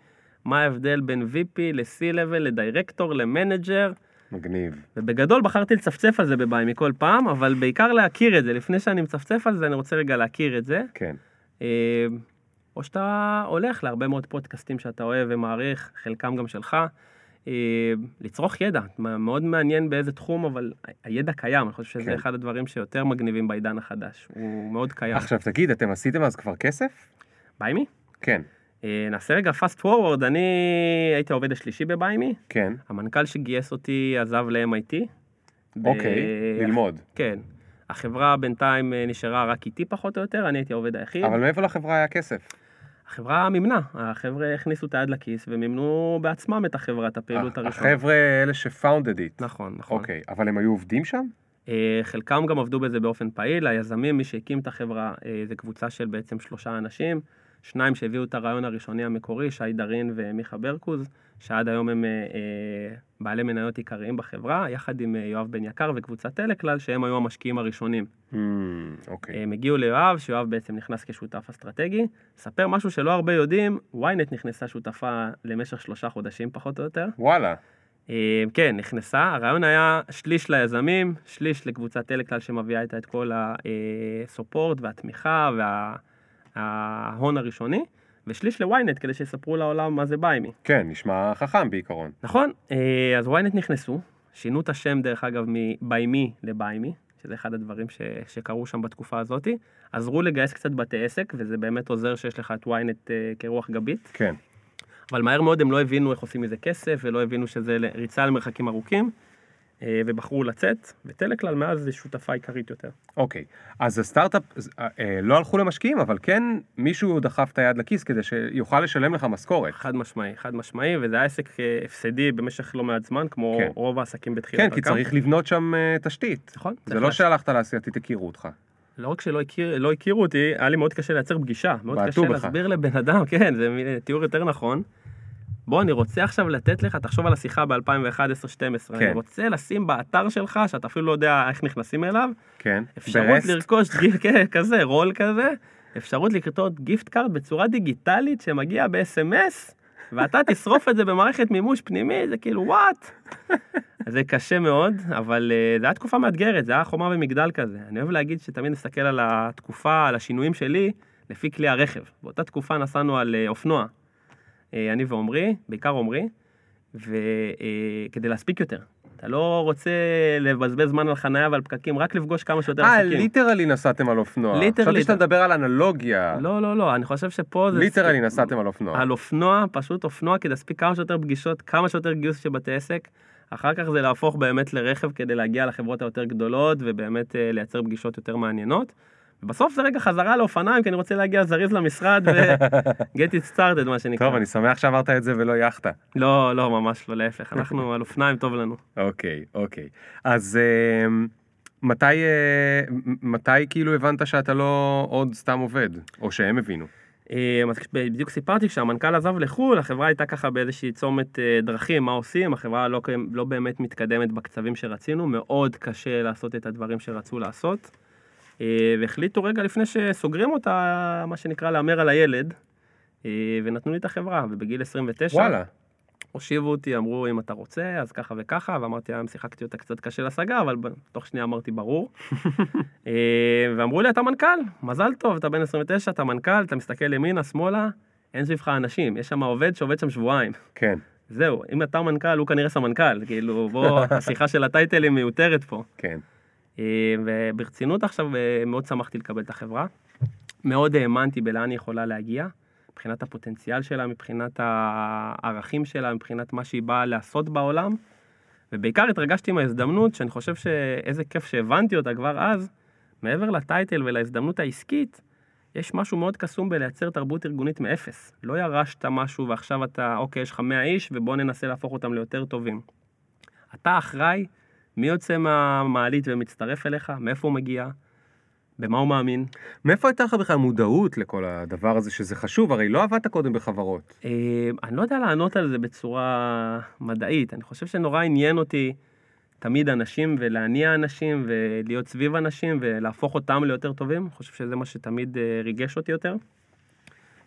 מה ההבדל בין VP ל-C-Level, לדירקטור, ל manager, מגניב. ובגדול בחרתי לצפצף על זה בביימי כל פעם, אבל בעיקר להכיר את זה. לפני שאני מצפצף על זה, אני רוצה רגע להכיר את זה. כן. אה, או שאתה הולך להרבה מאוד פודקאסטים שאתה אוהב ומעריך, חלקם גם שלך. אה, לצרוך ידע, מאוד מעניין באיזה תחום, אבל הידע קיים, אני חושב שזה כן. אחד הדברים שיותר מגניבים בעידן החדש, הוא מאוד קיים. עכשיו תגיד, אתם עשיתם אז כבר כסף? ביימי? כן, אה, נעשה רגע fast forward, אני הייתי העובד השלישי בביימי, כן. המנכ"ל שגייס אותי עזב ל-MIT. ב- אוקיי, ללמוד. כן. החברה בינתיים אה, נשארה רק איתי פחות או יותר, אני הייתי העובד היחיד. אבל מאיפה לחברה היה כסף? החברה מימנה, החבר'ה הכניסו את היד לכיס ומימנו בעצמם את החברה, את הפעילות הראשונה. החבר'ה אלה שפאונדד איט. נכון, נכון. אוקיי, אבל הם היו עובדים שם? אה, חלקם גם עבדו בזה באופן פעיל, היזמים, מי שהקים את החברה, אה, זה קבוצה של בעצם שלושה אנשים, שניים שהביאו את הרעיון הראשוני המקורי, שי דרין ומיכה ברקוז, שעד היום הם אה, אה, בעלי מניות עיקריים בחברה, יחד עם אה, יואב בן יקר וקבוצת טלכלל, שהם היו המשקיעים הראשונים. Hmm, אוקיי. הם הגיעו ליואב, שיואב בעצם נכנס כשותף אסטרטגי. ספר משהו שלא הרבה יודעים, ynet נכנסה שותפה למשך שלושה חודשים פחות או יותר. וואלה. אה, כן, נכנסה. הרעיון היה שליש ליזמים, שליש לקבוצת טלכלל שמביאה איתה את כל הסופורט והתמיכה וההון הראשוני, ושליש ל-ynet כדי שיספרו לעולם מה זה ביימי. כן, נשמע חכם בעיקרון. נכון, אה, אז ynet נכנסו, שינו את השם דרך אגב מביימי לביימי, שזה אחד הדברים ש, שקרו שם בתקופה הזאת, עזרו לגייס קצת בתי עסק, וזה באמת עוזר שיש לך את ynet אה, כרוח גבית, כן. אבל מהר מאוד הם לא הבינו איך עושים מזה כסף, ולא הבינו שזה ריצה למרחקים ארוכים, אה, ובחרו לצאת, וטלכלל מאז זה שותפה עיקרית יותר. אוקיי, אז הסטארט-אפ, אה, אה, לא הלכו למשקיעים, אבל כן מישהו דחף את היד לכיס כדי שיוכל לשלם לך משכורת. חד משמעי, חד משמעי, וזה היה עסק אה, הפסדי במשך לא מעט זמן, כמו כן. רוב העסקים בתחילת כן, כי צריך לבנות שם אה, תשתית. נכון, זה לא שהלכת לעשייתית, הכירו אותך. לא רק שלא הכיר, לא הכירו אותי, היה לי מאוד קשה לייצר פגישה. מאוד קשה בך. להסביר לבן אדם, כן, זה תיאור יותר נכון. בוא, אני רוצה עכשיו לתת לך, תחשוב על השיחה ב-2011-2012, כן. אני רוצה לשים באתר שלך, שאתה אפילו לא יודע איך נכנסים אליו, כן. אפשרות ברסט? לרכוש, כן, כזה, רול כזה, אפשרות לקנות gift card בצורה דיגיטלית שמגיע ב-SMS, ואתה תשרוף את זה במערכת מימוש פנימי, זה כאילו what. זה קשה מאוד, אבל אה, זה היה תקופה מאתגרת, זה היה חומה ומגדל כזה. אני אוהב להגיד שתמיד נסתכל על התקופה, על השינויים שלי, לפי כלי הרכב. באותה תקופה נסענו על אה, אופנוע, אני ועומרי, בעיקר עומרי, וכדי להספיק יותר. אתה לא רוצה לבזבז זמן על חניה ועל פקקים, רק לפגוש כמה שיותר אה, עסקים. literally נסעתם על אופנוע. literally. חשבתי שאתה מדבר על אנלוגיה. לא, לא, לא, אני חושב שפה זה... literally נסעתם על אופנוע. על אופנוע, פשוט אופנוע כדי להספיק כמה שיותר פגישות, כמה שיותר גיוס של בתי עסק. אחר כך זה להפוך באמת לרכב כדי להגיע לחברות היותר גדולות ובאמת אה, לייצר פגישות יותר מעניינות. ובסוף זה רגע חזרה לאופניים כי אני רוצה להגיע זריז למשרד ו-get it started מה שנקרא. טוב, אני שמח שאמרת את זה ולא יאכטה. לא, לא, ממש לא, להפך, אנחנו על אופניים טוב לנו. אוקיי, אוקיי. אז אה, מתי, מ- מתי כאילו הבנת שאתה לא עוד סתם עובד? או שהם הבינו? אה, אז בדיוק סיפרתי כשהמנכ"ל עזב לחו"ל, החברה הייתה ככה באיזושהי צומת דרכים, מה עושים, החברה לא, לא באמת מתקדמת בקצבים שרצינו, מאוד קשה לעשות את הדברים שרצו לעשות. אה, והחליטו רגע לפני שסוגרים אותה, מה שנקרא להמר על הילד, אה, ונתנו לי את החברה, ובגיל 29, וואלה. הושיבו אותי, אמרו אם אתה רוצה, אז ככה וככה, ואמרתי היום שיחקתי אותה קצת קשה להשגה, אבל תוך שנייה אמרתי ברור. אה, ואמרו לי אתה מנכ"ל, מזל טוב, אתה בן 29, אתה מנכ"ל, אתה מסתכל ימינה, שמאלה, אין סביבך אנשים, יש שם עובד שעובד שם שבועיים. כן, זהו, אם אתה מנכ"ל, הוא כנראה סמנכ"ל, כאילו, בוא, השיחה של הטייטלים מיותרת פה. כן. אה, וברצינות עכשיו אה, מאוד שמחתי לקבל את החברה. מאוד האמנתי בלאן היא יכולה להגיע, מבחינת הפוטנציאל שלה, מבחינת הערכים שלה, מבחינת מה שהיא באה לעשות בעולם. ובעיקר התרגשתי מההזדמנות, שאני חושב שאיזה כיף שהבנתי אותה כבר אז, מעבר לטייטל ולהזדמנות העסקית, יש משהו מאוד קסום בלייצר תרבות ארגונית מאפס. לא ירשת משהו ועכשיו אתה, אוקיי, יש לך 100 איש ובוא ננסה להפוך אותם ליותר טובים. אתה אחראי, מי יוצא מהמעלית ומצטרף אליך, מאיפה הוא מגיע, במה הוא מאמין. מאיפה הייתה לך בכלל מודעות לכל הדבר הזה שזה חשוב? הרי לא עבדת קודם בחברות. אה, אני לא יודע לענות על זה בצורה מדעית, אני חושב שנורא עניין אותי תמיד אנשים ולהניע אנשים ולהיות סביב אנשים ולהפוך אותם ליותר טובים, אני חושב שזה מה שתמיד אה, ריגש אותי יותר.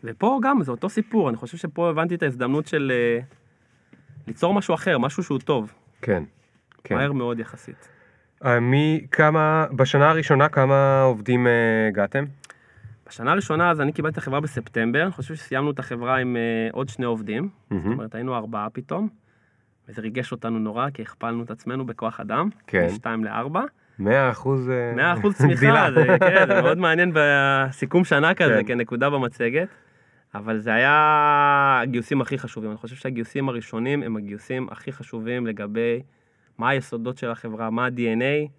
ופה גם זה אותו סיפור, אני חושב שפה הבנתי את ההזדמנות של אה, ליצור משהו אחר, משהו שהוא טוב, כן. כן. מהר מאוד יחסית. אה, מי, כמה, בשנה הראשונה כמה עובדים אה, הגעתם? בשנה הראשונה אז אני קיבלתי את החברה בספטמבר, אני חושב שסיימנו את החברה עם אה, עוד שני עובדים, זאת מהמם. אומרת היינו ארבעה פתאום, וזה ריגש אותנו נורא, כי הכפלנו את עצמנו בכוח אדם, כן. משתיים לארבע, מאה אחוז... אה, מאה אחוז צמיחה. זה, כן, זה מאוד מעניין בסיכום שנה כזה, כן. כנקודה במצגת, אבל זה היה הגיוסים הכי חשובים, אני חושב שהגיוסים הראשונים הם הגיוסים הכי חשובים לגבי מה היסודות של החברה, מה ה-DNA,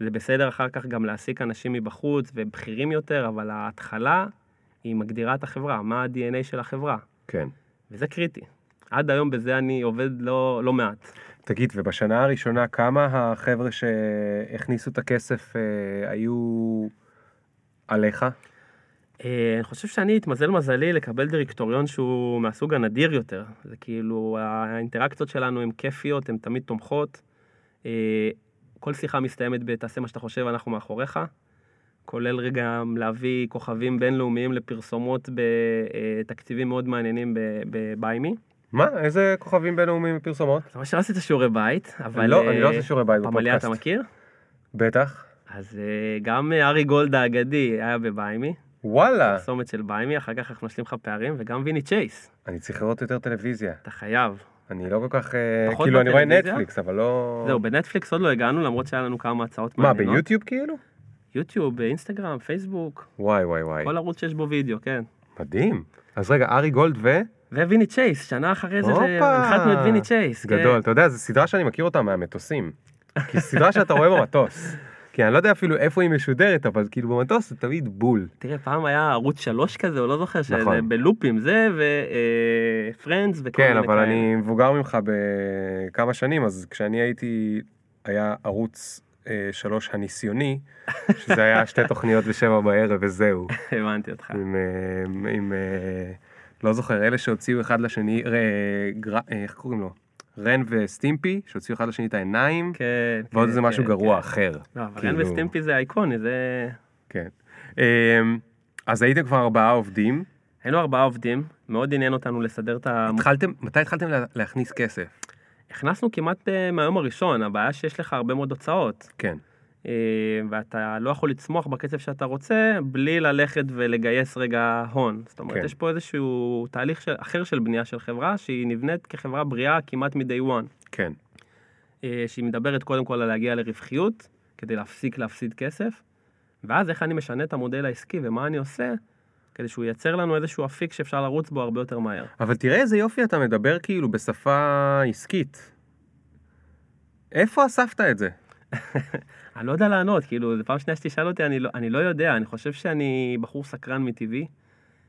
זה בסדר אחר כך גם להעסיק אנשים מבחוץ ובכירים יותר, אבל ההתחלה היא מגדירה את החברה, מה ה-DNA של החברה, כן. וזה קריטי. עד היום בזה אני עובד לא, לא מעט. תגיד, ובשנה הראשונה כמה החבר'ה שהכניסו את הכסף אה, היו עליך? אה, אני חושב שאני התמזל מזלי לקבל דירקטוריון שהוא מהסוג הנדיר יותר. זה כאילו, האינטראקציות שלנו הן כיפיות, הן תמיד תומכות. אה, כל שיחה מסתיימת ב"תעשה מה שאתה חושב, אנחנו מאחוריך". כולל גם להביא כוכבים בינלאומיים לפרסומות בתקציבים מאוד מעניינים בביימי. מה? איזה כוכבים בינלאומיים בפרסומות? זה מה שלא עשית שיעורי בית, אבל... לא, אני לא אה, עושה שיעורי בית פמליה בפודקאסט. אתה מכיר? בטח. אז אה, גם אה, ארי גולד האגדי היה בביימי, וואלה. פרסומת של ביימי, אחר כך אנחנו נשלים לך פערים, וגם ויני צ'ייס, אני צריך לראות יותר טלוויזיה. אתה חייב. אני לא כל כך... אה, כאילו, אני רואה? נטפליקס, אבל לא... זהו, בנטפליקס עוד לא הגענו, למרות שהיה לנו כמה הצעות מה, מעניינות. ביוטיוב כאילו? יוטיוב, אינסטגרם, פייסבוק, וואי, וואי, וואי. כל ערוץ שיש בו וידאו, כן. מדהים. אז רגע, ארי גולד ו... וויני צ'ייס, שנה אחרי זה, הופה. הנחתנו את ויני צ'ייס. כן. גדול. אתה יודע, זו סדרה שאני מכיר אותה מהמטוסים. כי סדרה שאתה רואה במטוס. כי אני לא יודע אפילו איפה היא משודרת, אבל כאילו במטוס זה תמיד בול. תראה, פעם היה ערוץ שלוש כזה, או לא זוכר, שזה נכון. בלופים, זה ופרנדס וכל כן, מיני אבל כאלה. אני מבוגר ממך בכמה שנים, אז כשאני הייתי, היה ערוץ אה, שלוש הניסיוני, שזה היה שתי תוכניות בשבע בערב וזהו. הבנתי אותך. עם, אה, עם אה, לא זוכר, אלה שהוציאו אחד לשני. אה, איך קוראים לו? רן וסטימפי, שהוציאו אחד לשני את העיניים, כן. ועוד כן, איזה משהו כן, גרוע כן. אחר. לא, אבל כאילו- רן וסטימפי זה אייקוני, זה... כן. אמ, אז הייתם כבר ארבעה עובדים, היינו ארבעה עובדים, מאוד עניין אותנו לסדר את ה... התחלתם, מתי התחלתם לה- להכניס כסף? הכנסנו כמעט אה, מהיום הראשון, הבעיה שיש לך הרבה מאוד הוצאות. כן, ואתה לא יכול לצמוח בקצב שאתה רוצה בלי ללכת ולגייס רגע הון. זאת אומרת, כן. יש פה איזשהו תהליך של, אחר של בנייה של חברה, שהיא נבנית כחברה בריאה כמעט מ-day one. כן, אה, שהיא מדברת קודם כל על להגיע לרווחיות, כדי להפסיק להפסיד כסף, ואז איך אני משנה את המודל העסקי ומה אני עושה, כדי שהוא ייצר לנו איזשהו אפיק שאפשר לרוץ בו הרבה יותר מהר. אבל תראה איזה יופי אתה מדבר כאילו בשפה עסקית. איפה אספת את זה? אני לא יודע לענות, כאילו, זו פעם שנייה שתשאל אותי, אני לא, אני לא יודע, אני חושב שאני בחור סקרן מטבעי,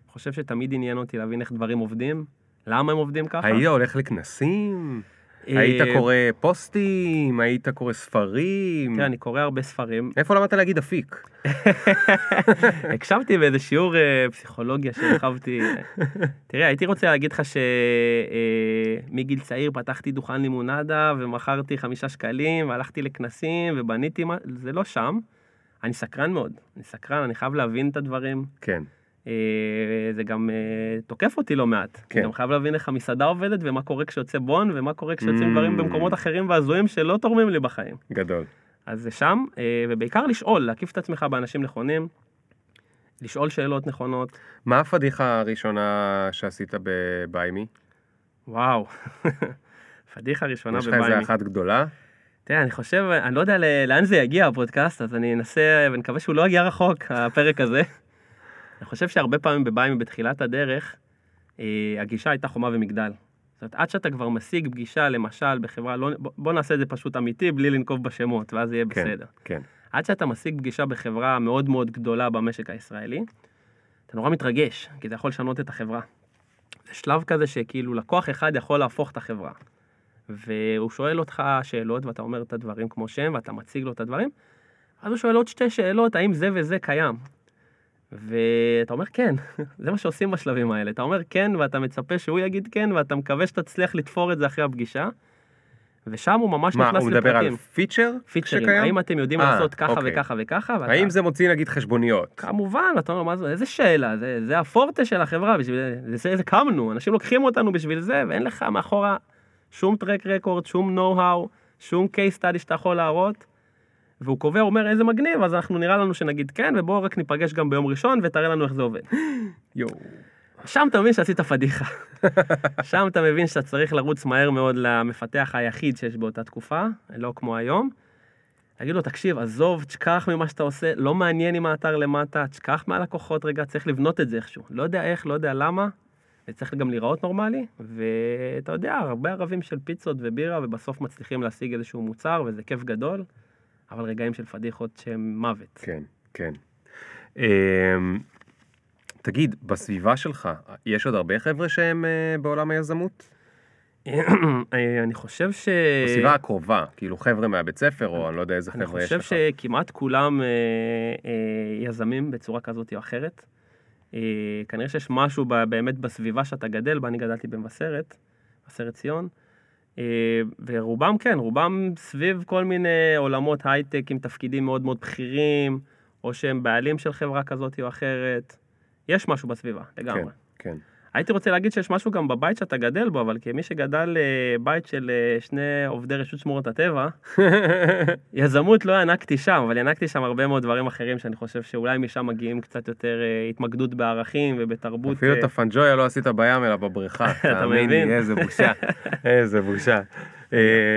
חושב שתמיד עניין אותי להבין איך דברים עובדים, למה הם עובדים ככה. היית הולך לכנסים? אה, היית קורא פוסטים? היית קורא ספרים? תראה, אני קורא הרבה ספרים. איפה למדת להגיד אפיק? הקשבתי באיזה שיעור אה, פסיכולוגיה שהרחבתי. תראה, הייתי רוצה להגיד לך שמגיל צעיר פתחתי דוכן לימונדה ומכרתי חמישה שקלים והלכתי לכנסים ובניתי. זה לא שם. אני סקרן מאוד. אני סקרן, אני חייב להבין את הדברים. כן, אה, זה גם אה, תוקף אותי לא מעט. כן. אני גם חייב להבין איך המסעדה עובדת ומה קורה כשיוצא בון ומה קורה כשיוצאים Mm. דברים במקומות אחרים והזויים שלא תורמים לי בחיים. גדול. אז זה שם, אה, ובעיקר לשאול, להקיף את עצמך באנשים נכונים, לשאול שאלות נכונות. מה הפדיחה הראשונה שעשית בביימי? וואו, פדיחה ראשונה יש לך איזה בביימי. אחת גדולה? תראה, אני חושב, אני לא יודע לאן זה יגיע הפודקאסט, אז אני אנסה, ונקווה שהוא לא יגיע רחוק, הפרק הזה. אני חושב שהרבה פעמים בביימי בתחילת הדרך, אה, הגישה הייתה חומה ומגדל. זאת אומרת, עד שאתה כבר משיג פגישה, למשל, בחברה, לא, בוא נעשה את זה פשוט אמיתי, בלי לנקוב בשמות, ואז יהיה כן, בסדר. כן. עד שאתה משיג פגישה בחברה מאוד מאוד גדולה במשק הישראלי, אתה נורא מתרגש, כי זה יכול לשנות את החברה. זה שלב כזה שכאילו לקוח אחד יכול להפוך את החברה. והוא שואל אותך שאלות, ואתה אומר את הדברים כמו שהם, ואתה מציג לו את הדברים, אז הוא שואל עוד שתי שאלות, האם זה וזה קיים? ואתה אומר כן, זה מה שעושים בשלבים האלה. אתה אומר כן, ואתה מצפה שהוא יגיד כן, ואתה מקווה שתצליח לתפור את זה אחרי הפגישה. ושם הוא ממש מה, נכנס הוא מדבר לפרטים. על פיצ'ר פיצ'רים, שקיים? האם אתם יודעים אה, לעשות ככה אוקיי. וככה וככה? ואתה- האם זה מוציא נגיד חשבוניות? כמובן, אתה אומר, מה זה, איזה שאלה, זה, זה הפורטה של החברה, בשביל זה, זה, זה קמנו, אנשים לוקחים אותנו בשביל זה, ואין לך מאחורה שום טרק רקורד, שום נו-האו, שום case study שאתה יכול להראות. והוא קובע, הוא אומר, איזה מגניב, אז אנחנו נראה לנו שנגיד כן, ובואו רק ניפגש גם ביום ראשון ותראה לנו איך זה עובד. יואו. שם אתה מבין שעשית פדיחה. שם אתה מבין שאתה צריך לרוץ מהר מאוד למפתח היחיד שיש באותה תקופה, לא כמו היום. להגיד לו, תקשיב, עזוב, תשכח ממה שאתה עושה, לא מעניין עם האתר למטה, תשכח מהלקוחות רגע, צריך לבנות את זה איכשהו. לא יודע איך, לא יודע למה, זה צריך גם להיראות נורמלי, ואתה יודע, הרבה ערבים של פיצות ובירה, ובסוף מצליחים להשיג איזשהו מוצר, וזה כיף גדול, אבל רגעים של פדיחות שהם מוות. כן, כן. אמ, תגיד, בסביבה שלך, יש עוד הרבה חבר'ה שהם אה, בעולם היזמות? אני חושב ש... בסביבה הקרובה, כאילו חבר'ה מהבית ספר, או אני לא יודע איזה אני חבר'ה יש חושב לך. שכמעט כולם אה, אה, יזמים בצורה כזאת או אחרת. אה, כנראה שיש משהו באמת בסביבה שאתה גדל בה, אני גדלתי במבשרת, מבשרת ציון. אה, ורובם כן, רובם סביב כל מיני עולמות הייטק עם תפקידים מאוד מאוד בכירים, או שהם בעלים של חברה כזאת או אחרת. יש משהו בסביבה, לגמרי. כן, כן. הייתי רוצה להגיד שיש משהו גם בבית שאתה גדל בו, אבל כמי שגדל אה, בית של אה, שני עובדי רשות שמורות הטבע, יזמות לא ינקתי שם, אבל ינקתי שם הרבה מאוד דברים אחרים שאני חושב שאולי משם מגיעים קצת יותר אה, התמקדות בערכים ובתרבות. אפילו את הפנג'ויה לא עשית בים אלא בבריכה. תאמין? לי, איזה בושה. איזה בושה.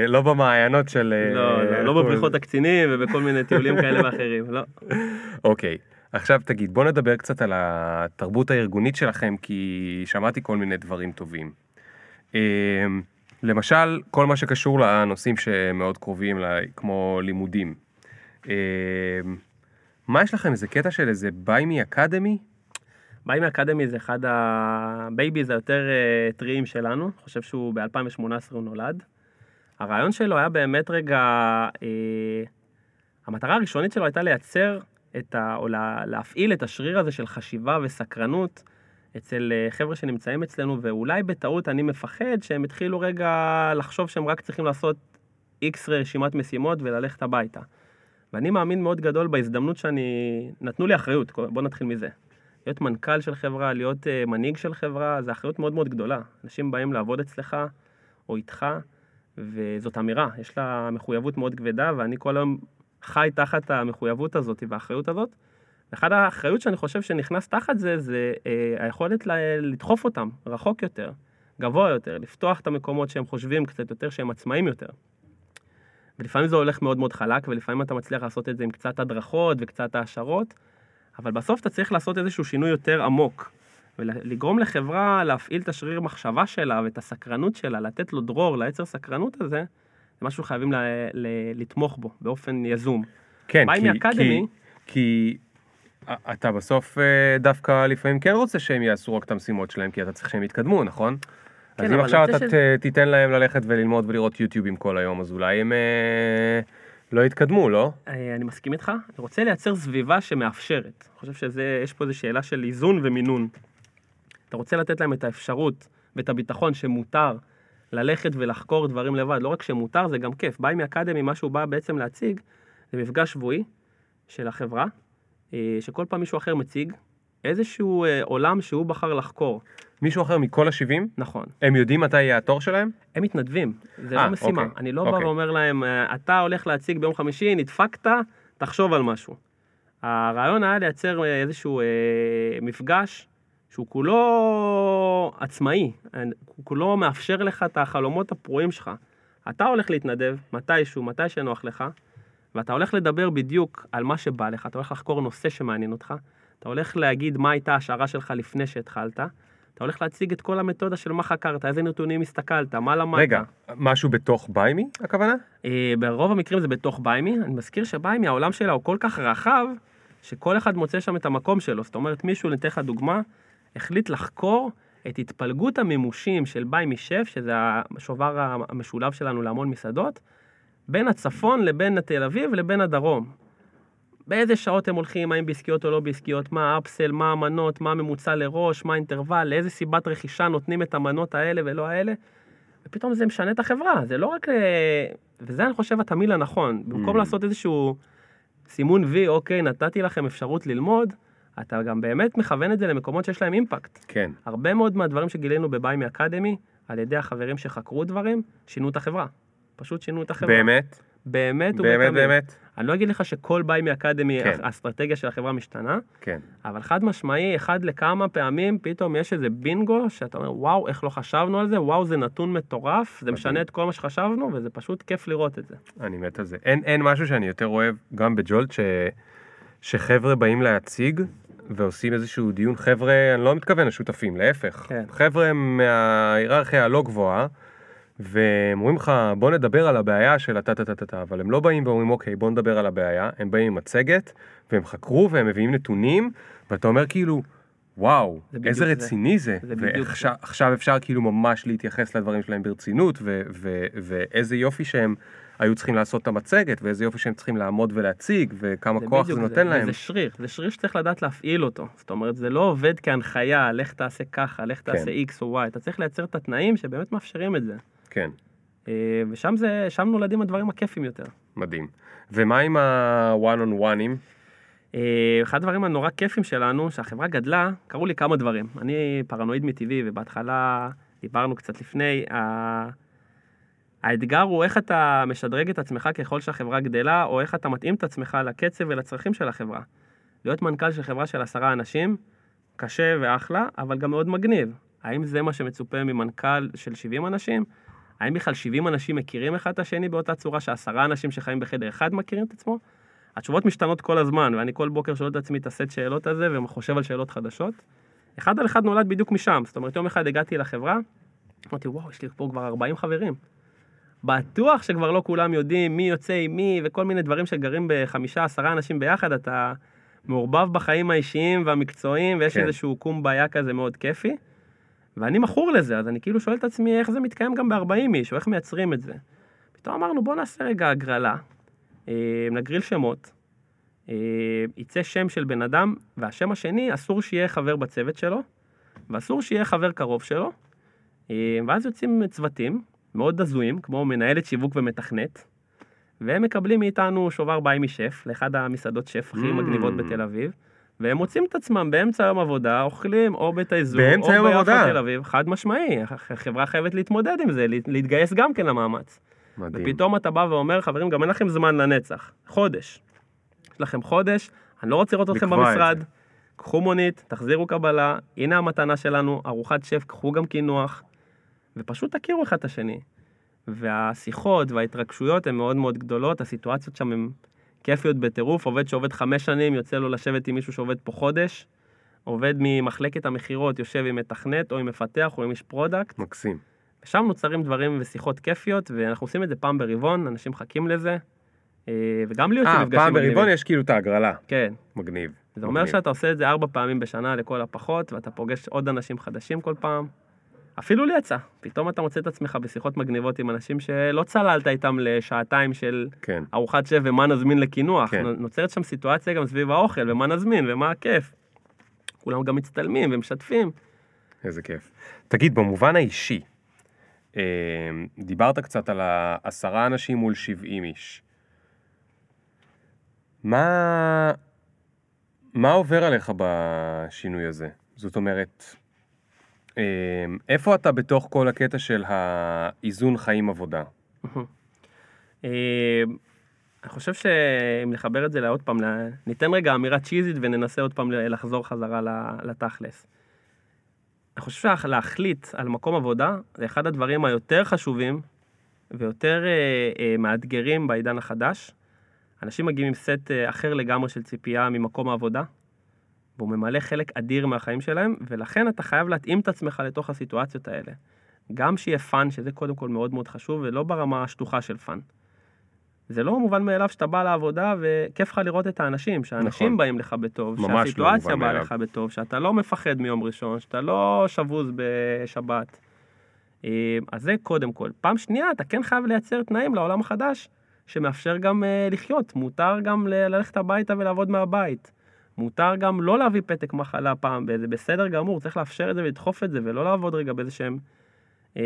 לא במעיינות של... לא, לא, לא בבריכות? הקצינים ובכל מיני טיולים כאלה ואחרים, לא. אוקיי, עכשיו תגיד, בוא נדבר קצת על התרבות הארגונית שלכם, כי שמעתי כל מיני דברים טובים. אה, למשל, כל מה שקשור לנושאים שמאוד קרובים, כמו לימודים. אה, מה יש לכם, איזה קטע של איזה ביימי אקדמי? ביימי academy זה אחד ה... baby הזה יותר אה, טריים שלנו, אני חושב שהוא ב-2018 הוא נולד. הרעיון שלו היה באמת רגע, אה, המטרה הראשונית שלו הייתה לייצר את ה... או לה, להפעיל את השריר הזה של חשיבה וסקרנות אצל אה, חבר'ה שנמצאים אצלנו, ואולי בטעות אני מפחד שהם התחילו רגע לחשוב שהם רק צריכים לעשות איקס רשימת משימות וללכת הביתה. ואני מאמין מאוד גדול בהזדמנות שאני... נתנו לי אחריות, בוא נתחיל מזה. להיות מנכ"ל של חברה, להיות uh, מנהיג של חברה, זו אחריות מאוד מאוד גדולה. אנשים באים לעבוד אצלך או איתך, וזאת אמירה, יש לה מחויבות מאוד כבדה, ואני כל היום חי תחת המחויבות הזאת והאחריות הזאת. ואחת האחריות שאני חושב שנכנס תחת זה, זה אה, היכולת ל- לדחוף אותם רחוק יותר, גבוה יותר, לפתוח את המקומות שהם חושבים קצת יותר, שהם עצמאים יותר. ולפעמים זה הולך מאוד מאוד חלק, ולפעמים אתה מצליח לעשות את זה עם קצת הדרכות וקצת העשרות, אבל בסוף אתה צריך לעשות איזשהו שינוי יותר עמוק. ולגרום לחברה להפעיל את השריר מחשבה שלה ואת הסקרנות שלה, לתת לו דרור ליצר סקרנות הזה, זה משהו שחייבים ל- ל- לתמוך בו באופן יזום. כן, כי, מאקדמי. כי, כי אתה בסוף אה, דווקא לפעמים כן רוצה שהם יעשו רק את המשימות שלהם, כי אתה צריך שהם יתקדמו, נכון? כן, אז אם עכשיו אתה ת- תיתן להם ללכת וללמוד ולראות יוטיובים כל היום, אז אולי הם אה, לא יתקדמו, לא? אה, אני מסכים איתך, אני רוצה לייצר סביבה שמאפשרת. אני חושב שיש פה איזו שאלה של איזון ומינון. אתה רוצה לתת להם את האפשרות ואת הביטחון שמותר ללכת ולחקור דברים לבד, לא רק שמותר, זה גם כיף. ביי מאקדמי, מה שהוא בא בעצם להציג, זה מפגש שבועי של החברה, אה, שכל פעם מישהו אחר מציג איזשהו אה, עולם שהוא בחר לחקור. מישהו אחר מכל ה-70, נכון. הם יודעים מתי יהיה התור שלהם? הם מתנדבים, זה אה, לא משימה. אוקיי, אני לא בא אוקיי. ואומר להם, "אה, אתה הולך להציג ביום חמישי, נדפקת, תחשוב על משהו. הרעיון היה לייצר איזשהו אה, מפגש שהוא כולו עצמאי, הוא כולו מאפשר לך את החלומות הפרועים שלך. אתה הולך להתנדב מתישהו, מתי שנוח לך, ואתה הולך לדבר בדיוק על מה שבא לך, אתה הולך לחקור נושא שמעניין אותך, אתה הולך להגיד מה הייתה ההשערה שלך לפני שהתחלת, אתה הולך להציג את כל המתודה של מה חקרת, איזה נתונים הסתכלת, מה למדת. רגע, משהו בתוך ביימי הכוונה? אה, ברוב המקרים זה בתוך ביימי. אני מזכיר שביימי, העולם שלה הוא כל כך רחב, שכל אחד מוצא שם את המקום שלו. זאת אומרת, מישהו, ניתן לך דוגמה, החליט לחקור את התפלגות המימושים של ביימי שף, שזה השובר המשולב שלנו להמון מסעדות, בין הצפון לבין תל אביב לבין הדרום. באיזה שעות הם הולכים, האם בעסקיות או לא בעסקיות, מה האפסל, מה המנות, מה הממוצע לראש, מה האינטרוול, לאיזה סיבת רכישה נותנים את המנות האלה ולא האלה. ופתאום זה משנה את החברה, זה לא רק... ל... וזה אני חושב התמיל הנכון. במקום Mm. לעשות איזשהו סימון וי, אוקיי, נתתי לכם אפשרות ללמוד, אתה גם באמת מכוון את זה למקומות שיש להם אימפקט. כן. הרבה מאוד מהדברים שגילינו בביימי אקדמי, על ידי החברים שחקרו דברים, שינו את החברה. פשוט שינו את החברה. באמת? באמת באמת ובתמים. באמת? אני לא אגיד לך שכל ביימי אקדמי, כן. האסטרטגיה של החברה משתנה, כן. אבל חד משמעי, אחד לכמה פעמים, פתאום יש איזה בינגו, שאתה אומר, וואו, איך לא חשבנו על זה, וואו, זה נתון מטורף, זה משנה את כל מה שחשבנו, וזה פשוט כיף לראות את זה. אני מת על זה. אין, אין משהו שאני יותר אוהב, גם בג'ולט, ש, שחבר'ה באים להציג ועושים איזשהו דיון. חבר'ה, אני לא מתכוון לשותפים, להפך. כן. חבר'ה מההיררכיה הלא גבוהה, והם אומרים לך, בוא נדבר על הבעיה של הטה-טה-טה-טה, אבל הם לא באים ואומרים, אוקיי, בוא נדבר על הבעיה, הם באים עם מצגת, והם חקרו, והם מביאים נתונים, ואתה אומר כאילו, וואו, זה איזה זה. רציני זה, זה בדיוק ועכשיו עכשיו אפשר כאילו ממש להתייחס לדברים שלהם ברצינות, ו- ו- ואיזה יופי שהם היו צריכים לעשות את המצגת, ואיזה יופי שהם צריכים לעמוד ולהציג, וכמה כוח זה בדיוק נותן להם. זה שריר, זה שריר שצריך לדעת להפעיל אותו. זאת אומרת, זה לא עובד כהנחיה, לך תעשה ככה, לך כן. תעשה X או Y, אתה צריך לייצר את התנאים שבאמת מאפשרים את זה. כן, אה, ושם זה, שם נולדים הדברים הכיפים יותר. מדהים. ומה עם ה-one on one'ים? אה, אחד הדברים הנורא כיפים שלנו, שהחברה גדלה, קרו לי כמה דברים. אני פרנואיד מטבעי, ובהתחלה דיברנו קצת לפני. האתגר הוא איך אתה משדרג את עצמך ככל שהחברה גדלה, או איך אתה מתאים את עצמך לקצב ולצרכים של החברה. להיות מנכ"ל של חברה של עשרה אנשים, קשה ואחלה, אבל גם מאוד מגניב. האם זה מה שמצופה ממנכ"ל של 70 אנשים? האם בכלל 70 אנשים מכירים אחד את השני באותה צורה שעשרה אנשים שחיים בחדר אחד מכירים את עצמו? התשובות משתנות כל הזמן, ואני כל בוקר שואל את עצמי את הסט שאלות הזה, וחושב על שאלות חדשות. אחד על אחד נולד בדיוק משם, זאת אומרת, יום אחד הגעתי לחברה, אמרתי, וואו, יש לי פה כבר 40 חברים. בטוח שכבר לא כולם יודעים מי יוצא עם מי, וכל מיני דברים שגרים בחמישה, עשרה אנשים ביחד, אתה מעורבב בחיים האישיים והמקצועיים, ויש כן. איזשהו קום בעיה כזה מאוד כיפי. ואני מכור לזה, אז אני כאילו שואל את עצמי איך זה מתקיים גם ב-40 איש, או איך מייצרים את זה. פתאום אמרנו, בוא נעשה רגע הגרלה, אה, נגריל שמות, אה, יצא שם של בן אדם, והשם השני אסור שיהיה חבר בצוות שלו, ואסור שיהיה חבר קרוב שלו. אה, ואז יוצאים צוותים מאוד הזויים, כמו מנהלת שיווק ומתכנת, והם מקבלים מאיתנו שובר ביי משף, לאחד המסעדות שף הכי Mm. מגניבות בתל אביב, והם מוצאים את עצמם באמצע יום עבודה, אוכלים או בית האיזור, או ביפו. תל אביב, חד משמעי, החברה חייבת להתמודד עם זה, להת- להתגייס גם כן למאמץ. מדהים. ופתאום אתה בא ואומר, חברים, גם אין לכם זמן לנצח. חודש. יש לכם חודש, אני לא רוצה לראות אתכם את במשרד. קחו מונית, תחזירו קבלה, הנה המתנה שלנו, ארוחת שף, קחו גם קינוח, ופשוט תכירו אחד את השני. והשיחות וההתרגשויות הן מאוד מאוד גדולות, הסיטואציות שם הן כיפיות בטירוף, עובד שעובד חמש שנים, יוצא לו לשבת עם מישהו שעובד פה חודש, עובד ממחלקת המכירות, יושב עם מתכנת או עם מפתח או עם איש product, מקסים. ושם נוצרים דברים ושיחות כיפיות, ואנחנו עושים את זה פעם ברבעון, אנשים מחכים לזה, אה, וגם לי יוצאים אה, מפגשים פעם ברבעון מגניבים. יש כאילו את ההגרלה. כן, מגניב. זה אומר מגניב. שאתה עושה את זה ארבע פעמים בשנה לכל הפחות, ואתה פוגש עוד אנשים חדשים כל פעם. אפילו לי יצא, פתאום אתה מוצא את עצמך בשיחות מגניבות עם אנשים שלא צללת איתם לשעתיים של כן. ארוחת שף ומה נזמין לקינוח. כן. נו- נוצרת שם סיטואציה גם סביב האוכל, ומה נזמין, ומה הכיף. כולם גם מצטלמים ומשתפים. איזה כיף. תגיד, במובן האישי, אה, דיברת קצת על העשרה אנשים מול 70 איש. מה, מה עובר עליך בשינוי הזה? זאת אומרת, איפה אתה בתוך כל הקטע של האיזון חיים עבודה? אה, אני חושב שאם נחבר את זה לעוד פעם, ניתן רגע אמירה צ'יזית וננסה עוד פעם לחזור חזרה לתכלס. אני חושב שלהחליט על מקום עבודה זה אחד הדברים היותר חשובים ויותר אה, אה, מאתגרים בעידן החדש. אנשים מגיעים עם סט אה, אחר לגמרי של ציפייה ממקום העבודה, והוא ממלא חלק אדיר מהחיים שלהם, ולכן אתה חייב להתאים את עצמך לתוך הסיטואציות האלה. גם שיהיה fun, שזה קודם כל מאוד מאוד חשוב, ולא ברמה השטוחה של fun. זה לא מובן מאליו שאתה בא לעבודה וכיף לך לראות את האנשים, שהאנשים נכון. באים לך בטוב, לא שהסיטואציה באה. לך בטוב, שאתה לא מפחד מיום ראשון, שאתה לא שבוז בשבת. אה, אז זה קודם כל. פעם שנייה, אתה כן חייב לייצר תנאים לעולם החדש, שמאפשר גם אה, לחיות. מותר גם ללכת הביתה ולעבוד מהבית. מותר גם לא להביא פתק מחלה פעם, זה בסדר גמור, צריך לאפשר את זה ולדחוף את זה, ולא לעבוד רגע באיזה שהם אה,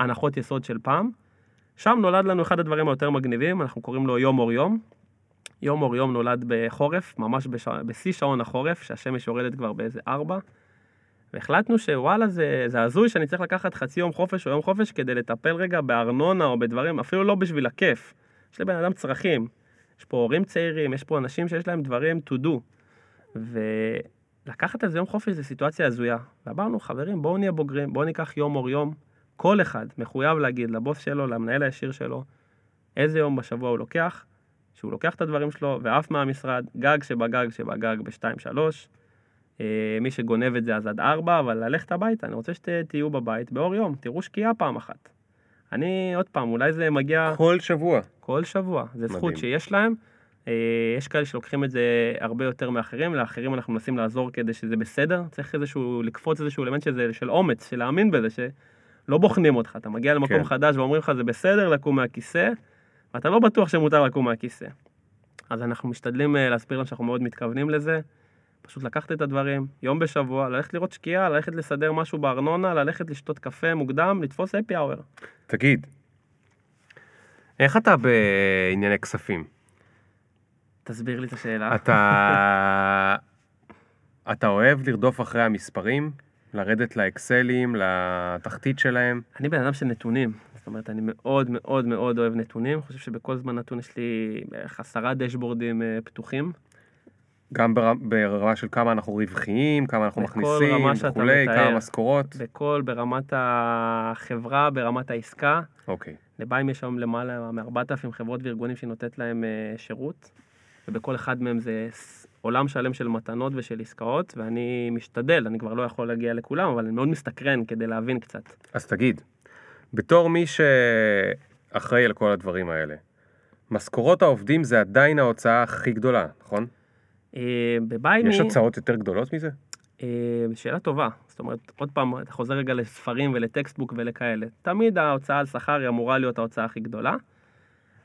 הנחות יסוד של פעם. שם נולד לנו אחד הדברים היותר מגניבים, אנחנו קוראים לו יום אור יום. יום אור יום נולד בחורף, ממש בש... בשיא שעון החורף, שהשמש יורדת כבר באיזה ארבע. והחלטנו שוואלה זה, זה הזוי שאני צריך לקחת חצי יום חופש או יום חופש כדי לטפל רגע בארנונה או בדברים, אפילו לא בשביל הכיף. יש לבן אדם צרכים. יש פה הורים צעירים, יש פה אנשים שיש להם דברים to do. ולקחת איזה יום חופש זה סיטואציה הזויה. ואמרנו, חברים, בואו נהיה בוגרים, בואו ניקח יום אור יום. כל אחד מחויב להגיד לבוס שלו, למנהל הישיר שלו, איזה יום בשבוע הוא לוקח, שהוא לוקח את הדברים שלו ועף מהמשרד, גג שבגג שבגג ב-2-3. אה, מי שגונב את זה אז עד 4, אבל ללכת הביתה, אני רוצה שתהיו בבית באור יום, תראו שקיעה פעם אחת. אני, עוד פעם, אולי זה מגיע כל שבוע. כל שבוע, זה זכות. שיש להם. אה, יש כאלה שלוקחים את זה הרבה יותר מאחרים, לאחרים אנחנו מנסים לעזור כדי שזה בסדר, צריך איזשהו, לקפוץ איזשהו אלמנט שזה, של אומץ, של להאמין בזה, שלא בוחנים אותך, אתה מגיע למקום כן. חדש ואומרים לך זה בסדר לקום מהכיסא, ואתה לא בטוח שמותר לקום מהכיסא. אז אנחנו משתדלים אה, להסביר להם שאנחנו מאוד מתכוונים לזה, פשוט לקחת את הדברים, יום בשבוע, ללכת לראות שקיעה, ללכת לסדר משהו בארנונה, ללכת לשתות קפה מוקדם, לתפוס אפי האוור. תגיד, איך אתה בענייני כספים? תסביר לי את השאלה. אתה... אתה אוהב לרדוף אחרי המספרים? לרדת לאקסלים, לתחתית שלהם? אני בן אדם של נתונים, זאת אומרת, אני מאוד מאוד מאוד אוהב נתונים, חושב שבכל זמן נתון יש לי בערך עשרה דשבורדים אה, פתוחים. גם בר... ברמה של כמה אנחנו רווחיים, כמה אנחנו מכניסים וכולי. כמה משכורות. בכל, ברמת החברה, ברמת העסקה. אוקיי. לביים יש היום למעלה מ-4,000 חברות וארגונים שהיא נותנת להם אה, שירות, ובכל אחד מהם זה עולם שלם של מתנות ושל עסקאות, ואני משתדל, אני כבר לא יכול להגיע לכולם, אבל אני מאוד מסתקרן כדי להבין קצת. אז תגיד, בתור מי שאחראי על כל הדברים האלה, משכורות העובדים זה עדיין ההוצאה הכי גדולה, נכון? אה, ב-BuyMe... יש הוצאות יותר גדולות מזה? אה, שאלה טובה. זאת אומרת, עוד פעם, אתה חוזר רגע לספרים ול textbook ולכאלה. תמיד ההוצאה על שכר היא אמורה להיות ההוצאה הכי גדולה.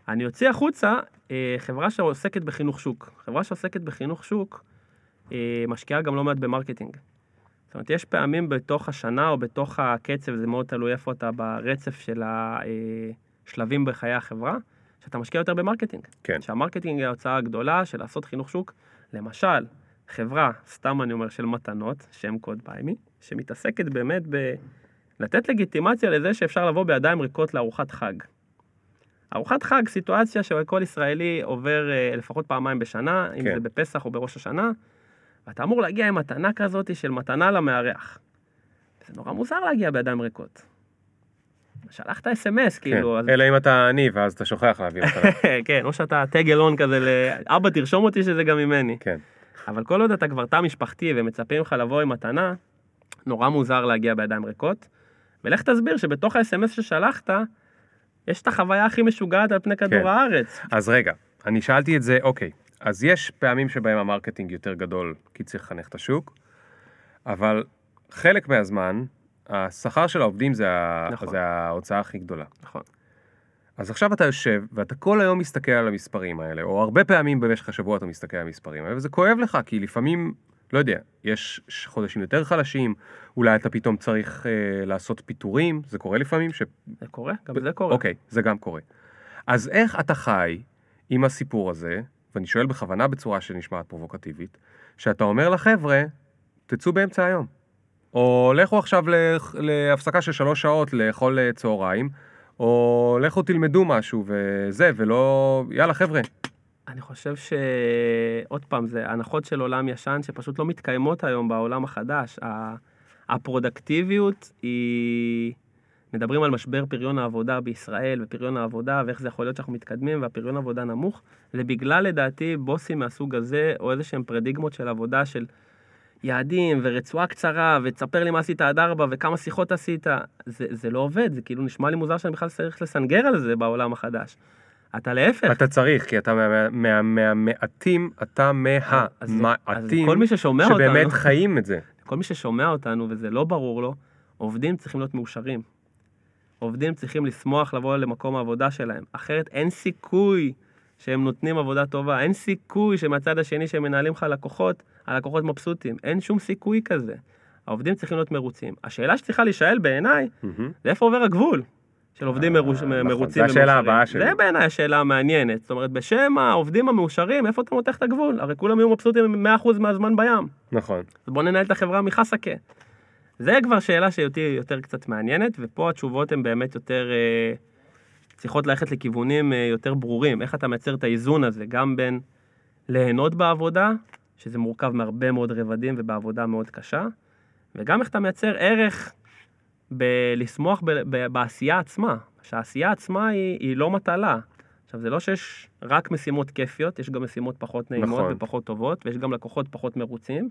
אני אוציא החוצה אה, חברה שעוסקת בחינוך שוק. חברה שעוסקת בחינוך שוק משקיעה גם לא מעט ב marketing. זאת אומרת, יש פעמים בתוך השנה או בתוך הקצב, זה מאוד תלוי איפה אתה ברצף של השלבים בחיי החברה, שאתה משקיע יותר ב marketing. כן. שה marketing היא ההוצאה הגדולה של לעשות חינוך שוק. למשל, חברה, סתם אני אומר, של מתנות, שם קוד BuyMe, שמתעסקת באמת ב... לתת לגיטימציה לזה שאפשר לבוא בידיים ריקות לארוחת חג. ארוחת חג, סיטואציה שכל ישראלי עובר אה, לפחות פעמיים בשנה, אם כן. זה בפסח או בראש השנה, ואתה אמור להגיע עם מתנה כזאת של מתנה למארח. זה נורא מוזר להגיע בידיים ריקות. שלחת SMS, כאילו. כן. אלא אם אתה עני, ואז אתה שוכח להביא אותה. כן, או שאתה טגלון כזה ל... אבא, תרשום אותי שזה גם ממני. כן. אבל כל עוד אתה כבר תא משפחתי ומצפים לך לבוא עם מתנה, נורא מוזר להגיע בידיים ריקות. ולך תסביר שבתוך ה-SMS ששלחת, יש את החוויה הכי משוגעת על פני כדור כן. הארץ. אז רגע, אני שאלתי את זה, אוקיי, אז יש פעמים שבהם ה marketing יותר גדול, כי צריך לחנך את השוק, אבל חלק מהזמן, השכר של העובדים זה. נכון. זה ההוצאה הכי גדולה. נכון. אז עכשיו אתה יושב, ואתה כל היום מסתכל על המספרים האלה, או הרבה פעמים במשך השבוע אתה מסתכל על המספרים האלה, וזה כואב לך, כי לפעמים, לא יודע, יש חודשים יותר חלשים, אולי אתה פתאום צריך אה, לעשות פיטורים, זה קורה לפעמים, ש... זה קורה? גם זה קורה. אוקיי, זה גם קורה. אז איך אתה חי עם הסיפור הזה, ואני שואל בכוונה בצורה שנשמעת פרובוקטיבית, שאתה אומר לחבר'ה, תצאו באמצע היום. או לכו עכשיו להפסקה של שלוש שעות לאכול אה, צהריים, או לכו תלמדו משהו וזה, ולא, יאללה חבר'ה, אני חושב ש... עוד פעם, זה הנחות של עולם ישן שפשוט לא מתקיימות היום בעולם החדש. הפרודקטיביות היא... מדברים על משבר פריון העבודה בישראל ופריון העבודה ואיך זה יכול להיות שאנחנו מתקדמים והפריון העבודה נמוך, זה בגלל לדעתי בוסים מהסוג הזה או איזה שהם פרדיגמות של עבודה של יעדים ורצועה קצרה ותספר לי מה עשית עד ארבע וכמה שיחות עשית, זה, זה לא עובד, זה כאילו נשמע לי מוזר שאני בכלל צריך לסנגר על זה בעולם החדש. אתה להפך, אתה צריך, כי אתה מה- מה- מהמעטים, אתה מהמעטים שבאמת חיים את זה. כל מי ששומע אותנו וזה לא ברור לו, עובדים צריכים להיות מאושרים. עובדים צריכים לשמוח לבוא למקום העבודה שלהם, אחרת אין סיכוי שהם נותנים עבודה טובה, אין סיכוי שמהצד השני שהם מנהלים לך לקוחות, הלקוחות מבסוטים, אין שום סיכוי כזה. העובדים צריכים להיות מרוצים. השאלה שצריכה להישאל בעיניי, מהמם. זה איפה עובר הגבול של עובדים אה, מרוש- נכון, מרוצים זו השאלה ומאושרים. הבאה שלי. זה בעיניי השאלה המעניינת. זאת אומרת, בשם העובדים המאושרים, איפה אתה מותח את הגבול? הרי כולם יהיו מבסוטים 100% מהזמן בים. נכון. אז בוא ננהל את החברה מחסקה. זה כבר שאלה שאותי יותר קצת מעניינת, ופה התשובות הן באמת יותר... אה, צריכות ללכת לכיוונים אה, יותר ברורים. איך אתה מייצר את האיזון הזה, גם בין ליהנות בעבודה, שזה מורכב מהרבה מאוד רבדים ובעבודה מאוד קשה, וגם איך אתה מייצר ערך בלשמוח ב- ב- בעשייה עצמה. שהעשייה עצמה היא, היא לא מטלה. עכשיו, זה לא שיש רק משימות כיפיות, יש גם משימות פחות נעימות נכון. ופחות טובות, ויש גם לקוחות פחות מרוצים,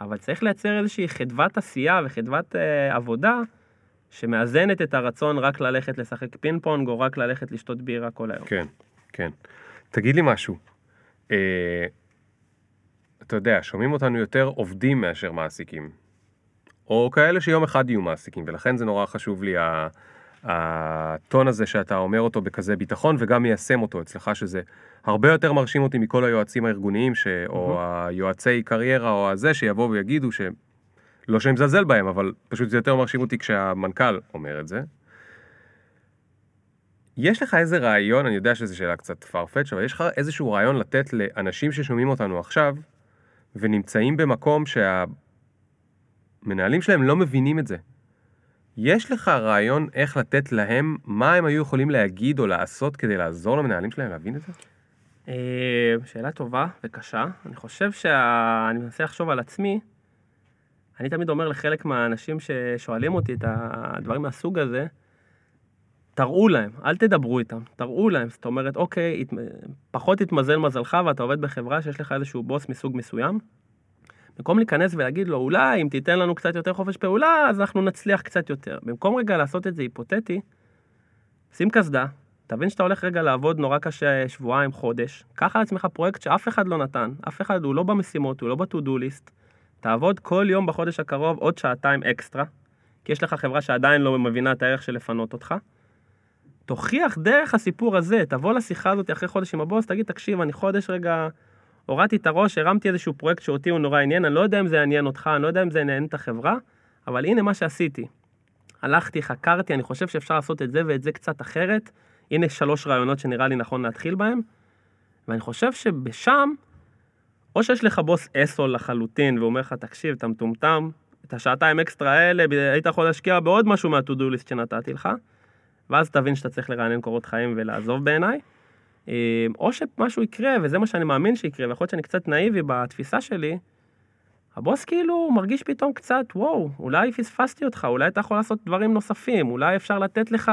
אבל צריך לייצר איזושהי חדוות עשייה וחדוות אה, עבודה שמאזנת את הרצון רק ללכת לשחק פינג פונג, או רק ללכת לשתות בירה כל היום. כן, כן. תגיד לי משהו. אה, אתה יודע, שומעים אותנו יותר עובדים מאשר מעסיקים. או כאלה שיום אחד יהיו מעסיקים, ולכן זה נורא חשוב לי הטון הזה שאתה אומר אותו בכזה ביטחון, וגם מיישם אותו אצלך, שזה הרבה יותר מרשים אותי מכל היועצים הארגוניים, ש... או היועצי קריירה, או הזה, שיבואו ויגידו ש... לא שאני מזלזל בהם, אבל פשוט זה יותר מרשים אותי כשהמנכ"ל אומר את זה. יש לך איזה רעיון, אני יודע שזו שאלה קצת farfetch, אבל יש לך איזשהו רעיון לתת לאנשים ששומעים אותנו עכשיו, ונמצאים במקום שהמנהלים שלהם לא מבינים את זה. יש לך רעיון איך לתת להם, מה הם היו יכולים להגיד או לעשות כדי לעזור למנהלים שלהם להבין את זה? אה, שאלה טובה וקשה. אני חושב שאני מנסה לחשוב על עצמי. אני תמיד אומר לחלק מהאנשים ששואלים אותי את הדברים מהסוג הזה, תראו להם, אל תדברו איתם, תראו להם. זאת אומרת, אוקיי, הת- פחות התמזל מזלך ואתה עובד בחברה שיש לך איזשהו בוס מסוג מסוים. במקום להיכנס ולהגיד לו, אולי אם תיתן לנו קצת יותר חופש פעולה, אז אנחנו נצליח קצת יותר. במקום רגע לעשות את זה היפותטי, שים קסדה, תבין שאתה הולך רגע לעבוד נורא קשה שבועיים, חודש, קח על עצמך פרויקט שאף אחד לא נתן, אף אחד הוא לא במשימות, הוא לא ב-to-do list, תעבוד כל יום בחודש הקרוב עוד שעתיים אקסטרה, כי יש לך חברה שעדיין לא מבינה את הערך של לפנות אותך. תוכיח דרך הסיפור הזה, תבוא לשיחה הזאת אחרי חודש עם הבוס, תגיד, תקשיב, אני חודש רגע הורדתי את הראש, הרמתי איזשהו פרויקט שאותי הוא נורא עניין, אני לא יודע אם זה יעניין אותך, אני לא יודע אם זה יעניין את החברה, אבל הנה מה שעשיתי. הלכתי, חקרתי, אני חושב שאפשר לעשות את זה ואת זה קצת אחרת. הנה שלוש רעיונות שנראה לי נכון להתחיל בהם. ואני חושב שבשם, או שיש לך בוס אסול לחלוטין, ואומר לך, תקשיב, אתה מטומטם, את השעתיים אקסטרה האלה, היית יכול להשקיע בעוד משהו מה-to-do list שנתתי לך, ואז תבין שאתה צריך לרענן קורות חיים ולעזוב בעיניי. אה, או שמשהו יקרה, וזה מה שאני מאמין שיקרה, ויכול להיות שאני קצת נאיבי בתפיסה שלי, הבוס כאילו מרגיש פתאום קצת, וואו, אולי פספסתי אותך, אולי אתה יכול לעשות דברים נוספים, אולי אפשר לתת לך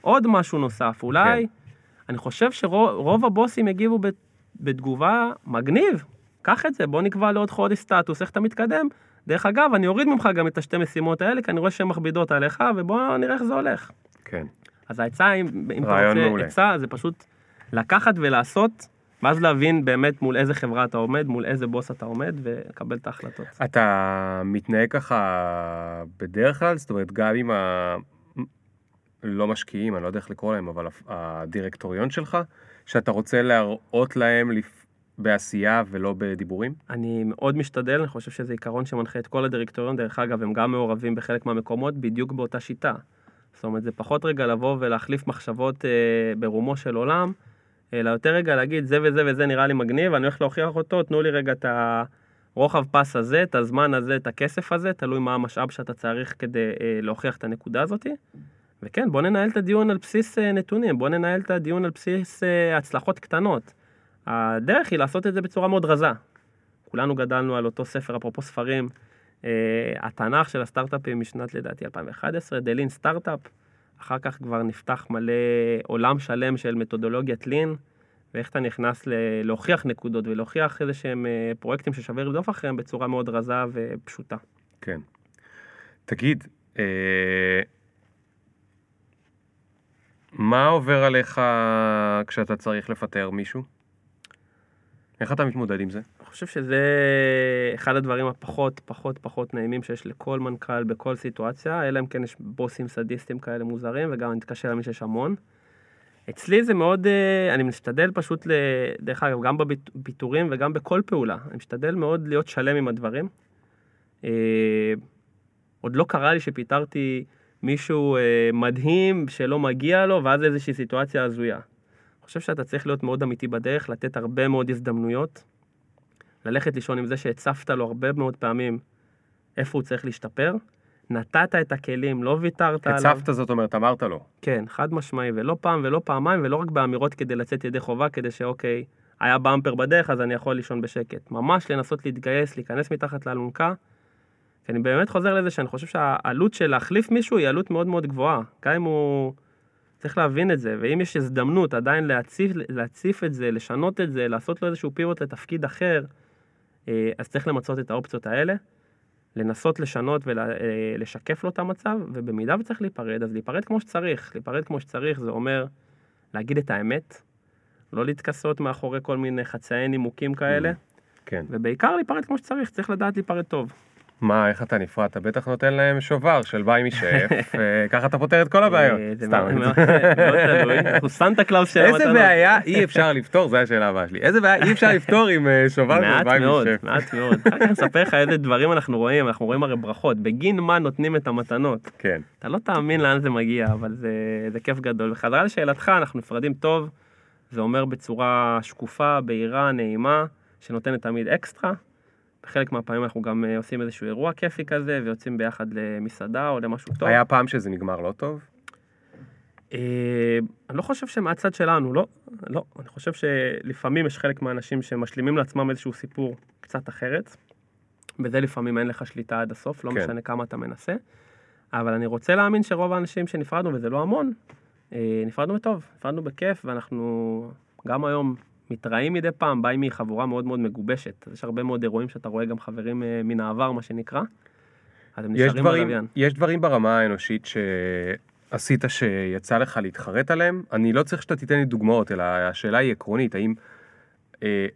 עוד משהו נוסף, אולי... כן. אני חושב שרוב הבוסים יגיבו בתגובה, מגניב, קח את זה, בוא נקבע לעוד חודש סטטוס, איך אתה מתקדם. דרך אגב, אני אוריד ממך גם את השתי משימות האלה, כי אני רואה שהן מכבידות עליך, ובוא נראה איך זה הולך. כן. אז העצה, אם, אם אתה רוצה עצה, זה פשוט לקחת ולעשות, ואז להבין באמת מול איזה חברה אתה עומד, מול איזה בוס אתה עומד, ולקבל את ההחלטות. אתה מתנהג ככה בדרך כלל? זאת אומרת, גם עם ה... לא משקיעים, אני לא יודע איך לקרוא להם, אבל הדירקטוריון שלך, שאתה רוצה להראות להם לפ... בעשייה ולא בדיבורים? אני מאוד משתדל, אני חושב שזה עיקרון שמנחה את כל הדירקטוריון, דרך אגב, הם גם מעורבים בחלק מהמקומות בדיוק באותה שיטה. זאת אומרת, זה פחות רגע לבוא ולהחליף מחשבות אה, ברומו של עולם, אלא יותר רגע להגיד, זה וזה וזה נראה לי מגניב, אני הולך להוכיח אותו, תנו לי רגע את הרוחב פס הזה, את הזמן הזה, את הכסף הזה, תלוי מה המשאב שאתה צריך כדי אה, להוכיח את הנקודה הזאתי. וכן, בוא ננהל את הדיון על בסיס אה, נתונים, בוא ננהל את הדיון על בסיס אה, הצלחות קטנות. הדרך היא לעשות את זה בצורה מאוד רזה. כולנו גדלנו על אותו ספר, אפרופו ספרים, אה, התנ"ך של הסטארט-אפים משנת לדעתי 2011, דלין סטארט-אפ, אחר כך כבר נפתח מלא עולם שלם של מתודולוגיית לין, ואיך אתה נכנס ל- להוכיח נקודות ולהוכיח איזה שהם פרויקטים ששווה לרדוף אחריהם בצורה מאוד רזה ופשוטה. כן. תגיד, אה... מה עובר עליך כשאתה צריך לפטר מישהו? איך אתה מתמודד עם זה? אני חושב שזה אחד הדברים הפחות פחות פחות נעימים שיש לכל מנכ"ל בכל סיטואציה, אלא אם כן יש בוסים סדיסטים כאלה מוזרים, וגם אני מתקשר להאמין שיש המון. אצלי זה מאוד, אה, אני משתדל פשוט, דרך אגב, גם בפיטורים וגם בכל פעולה, אני משתדל מאוד להיות שלם עם הדברים. אה, עוד לא קרה לי שפיטרתי מישהו אה, מדהים שלא מגיע לו, ואז איזושהי סיטואציה הזויה. אני חושב שאתה צריך להיות מאוד אמיתי בדרך, לתת הרבה מאוד הזדמנויות, ללכת לישון עם זה שהצפת לו הרבה מאוד פעמים איפה הוא צריך להשתפר, נתת את הכלים, לא ויתרת עליו. הצפת זאת אומרת, אמרת לו. כן, חד משמעי, ולא פעם ולא פעמיים, ולא רק באמירות כדי לצאת ידי חובה, כדי שאוקיי, היה במפר בדרך, אז אני יכול לישון בשקט. ממש לנסות להתגייס, להיכנס מתחת לאלונקה, כי אני באמת חוזר לזה שאני חושב שהעלות של להחליף מישהו היא עלות מאוד מאוד גבוהה. גם אם הוא... צריך להבין את זה, ואם יש הזדמנות עדיין להציף, להציף את זה, לשנות את זה, לעשות לו איזשהו פיבוט לתפקיד אחר, אה, אז צריך למצות את האופציות האלה, לנסות לשנות ולשקף לו את המצב, ובמידה וצריך להיפרד, אז להיפרד כמו שצריך. להיפרד כמו שצריך זה אומר להגיד את האמת, לא להתכסות מאחורי כל מיני חצאי נימוקים כאלה, כן. ובעיקר להיפרד כמו שצריך, צריך לדעת להיפרד טוב. מה, איך אתה נפרד? אתה בטח נותן להם שובר של BuyMe Chef, ככה אתה פותר את כל הבעיות. אה, סתם. מאוד תלוי, אנחנו סנטה קלאוס של המתנות. איזה בעיה אי אפשר לפתור? זו השאלה הבאה שלי. איזה בעיה אי אפשר לפתור עם אה, שובר של BuyMe Chef? מעט מאוד, אחר כך נספר לך איזה דברים אנחנו רואים, אנחנו רואים הרי ברכות, בגין מה נותנים את המתנות. כן. אתה לא תאמין לאן זה מגיע, אבל זה כיף גדול. וחזרה לשאלתך, אנחנו נפרדים טוב, זה אומר בצורה שקופה, בהירה, נעימה, שנותנת תמיד אקסטרה. בחלק מהפעמים אנחנו גם אה, עושים איזשהו אירוע כיפי כזה, ויוצאים ביחד למסעדה או למשהו טוב. היה פעם שזה נגמר לא טוב? אה, אני לא חושב שמהצד שלנו, לא, לא. אני חושב שלפעמים יש חלק מהאנשים שמשלימים לעצמם איזשהו סיפור קצת אחרת. בזה לפעמים אין לך שליטה עד הסוף, לא כן. משנה כמה אתה מנסה. אבל אני רוצה להאמין שרוב האנשים שנפרדנו, וזה לא המון, אה, נפרדנו בטוב, נפרדנו בכיף, ואנחנו גם היום מתראים מדי פעם, באים מחבורה מאוד מאוד מגובשת. אז יש הרבה מאוד אירועים שאתה רואה גם חברים אה, מן העבר, מה שנקרא. הם נשארים בלוויין. יש דברים ברמה האנושית שעשית שיצא לך להתחרט עליהם? אני לא צריך שאתה תיתן לי דוגמאות, אלא השאלה היא עקרונית, האם אה,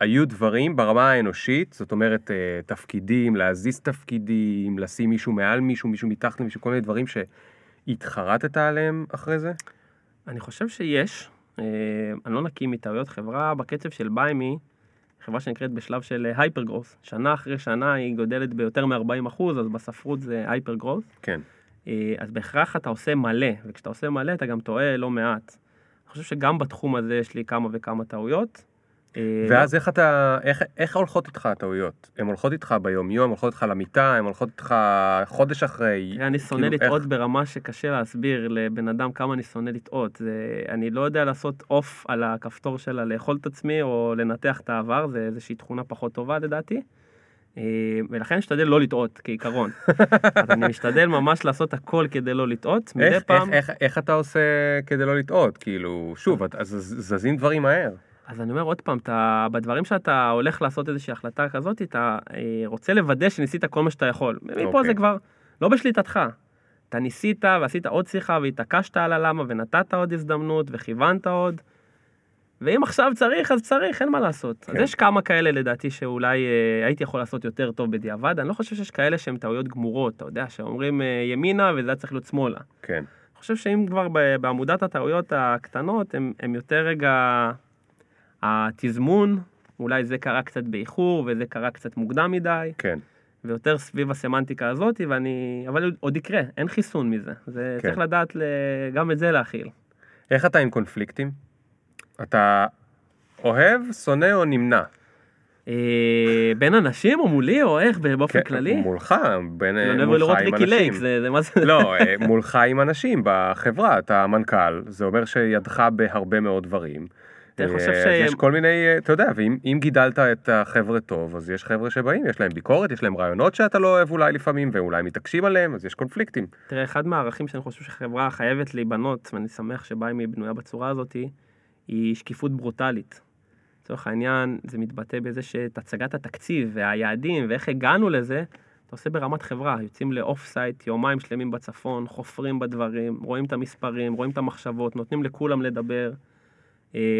היו דברים ברמה האנושית, זאת אומרת אה, תפקידים, להזיז תפקידים, לשים מישהו מעל מישהו, מישהו מתחת למישהו, כל מיני דברים שהתחרטת עליהם אחרי זה? אני חושב שיש, אני לא נקי מטעויות חברה בקצב של ביימי, חברה שנקראת בשלב של הייפר גרוס. שנה אחרי שנה היא גודלת ביותר מ-40 אחוז, אז בספרות זה הייפר גרוס. כן. אה, אז בהכרח אתה עושה מלא, וכשאתה עושה מלא אתה גם טועה לא מעט. אני חושב שגם בתחום הזה יש לי כמה וכמה טעויות. אה, ואז איך אתה, איך, איך הולכות איתך הטעויות? הן הולכות איתך ביום-יום, הולכות איתך למיטה, הן הולכות איתך חודש אחרי. תראה, אני שונא כאילו, לטעות איך- ברמה שקשה להסביר לבן אדם כמה אני שונא לטעות. אני לא יודע לעשות עוף על הכפתור שלה לאכול את עצמי או לנתח את העבר, זה איזושהי תכונה פחות טובה לדעתי. אה, ולכן אני משתדל לא לטעות כעיקרון. אז אני משתדל ממש לעשות הכל כדי לא לטעות. מדי איך, פעם, איך, איך, איך אתה עושה כדי לא לטעות? כאילו, שוב, את- אז זז- זזים דברים מהר. אז אני אומר עוד פעם, אתה, בדברים שאתה הולך לעשות איזושהי החלטה כזאת, אתה אה, רוצה לוודא שניסית כל מה שאתה יכול. מפה אוקיי. זה כבר לא בשליטתך. אתה ניסית ועשית עוד שיחה והתעקשת על הלמה ונתת עוד הזדמנות וכיוונת עוד. ואם עכשיו צריך, אז צריך, אין מה לעשות. אז כן. יש כמה כאלה לדעתי שאולי אה, הייתי יכול לעשות יותר טוב בדיעבד. אני לא חושב שיש כאלה שהם טעויות גמורות, אתה יודע, שאומרים אה, ימינה וזה היה צריך להיות שמאלה. כן. אני חושב שאם כבר בעמודת הטעויות הקטנות, הם, הם יותר רגע התזמון, אולי זה קרה קצת באיחור וזה קרה קצת מוקדם מדי, כן. ויותר סביב הסמנטיקה הזאת, ואני... אבל עוד יקרה, אין חיסון מזה. זה כן. צריך לדעת ל... גם את זה להכיל. איך אתה עם קונפליקטים? אתה אוהב, שונא או נמנע? אה, בין אנשים או מולי או איך באופן כן, כללי? מולך, בין אני אוהב מולך לראות עם אנשים. זה זה מה זה... לא, אה, מולך עם אנשים בחברה, אתה מנכ"ל, זה אומר שידך בהרבה מאוד דברים. אתה חושב אה, ש- יש כל מיני, אה, אתה יודע, ואם אם גידלת את החבר'ה טוב, אז יש חבר'ה שבאים, יש להם ביקורת, יש להם רעיונות שאתה לא אוהב אולי לפעמים, ואולי מתעקשים עליהם, אז יש קונפליקטים. תראה, אחד מהערכים שאני חושב שחברה חייבת להיבנות, ואני שמח שבה אם היא בנויה בצורה הזאת, היא שקיפות ברוטלית. לצורך העניין, זה מתבטא בזה שאת הצגת התקציב והיעדים ואיך הגענו לזה, אתה עושה ברמת חברה. יוצאים ל off-site, יומיים שלמים בצפון, חופרים בדברים, רואים את המספרים, רואים את המחשבות, נותנים לכולם לדבר,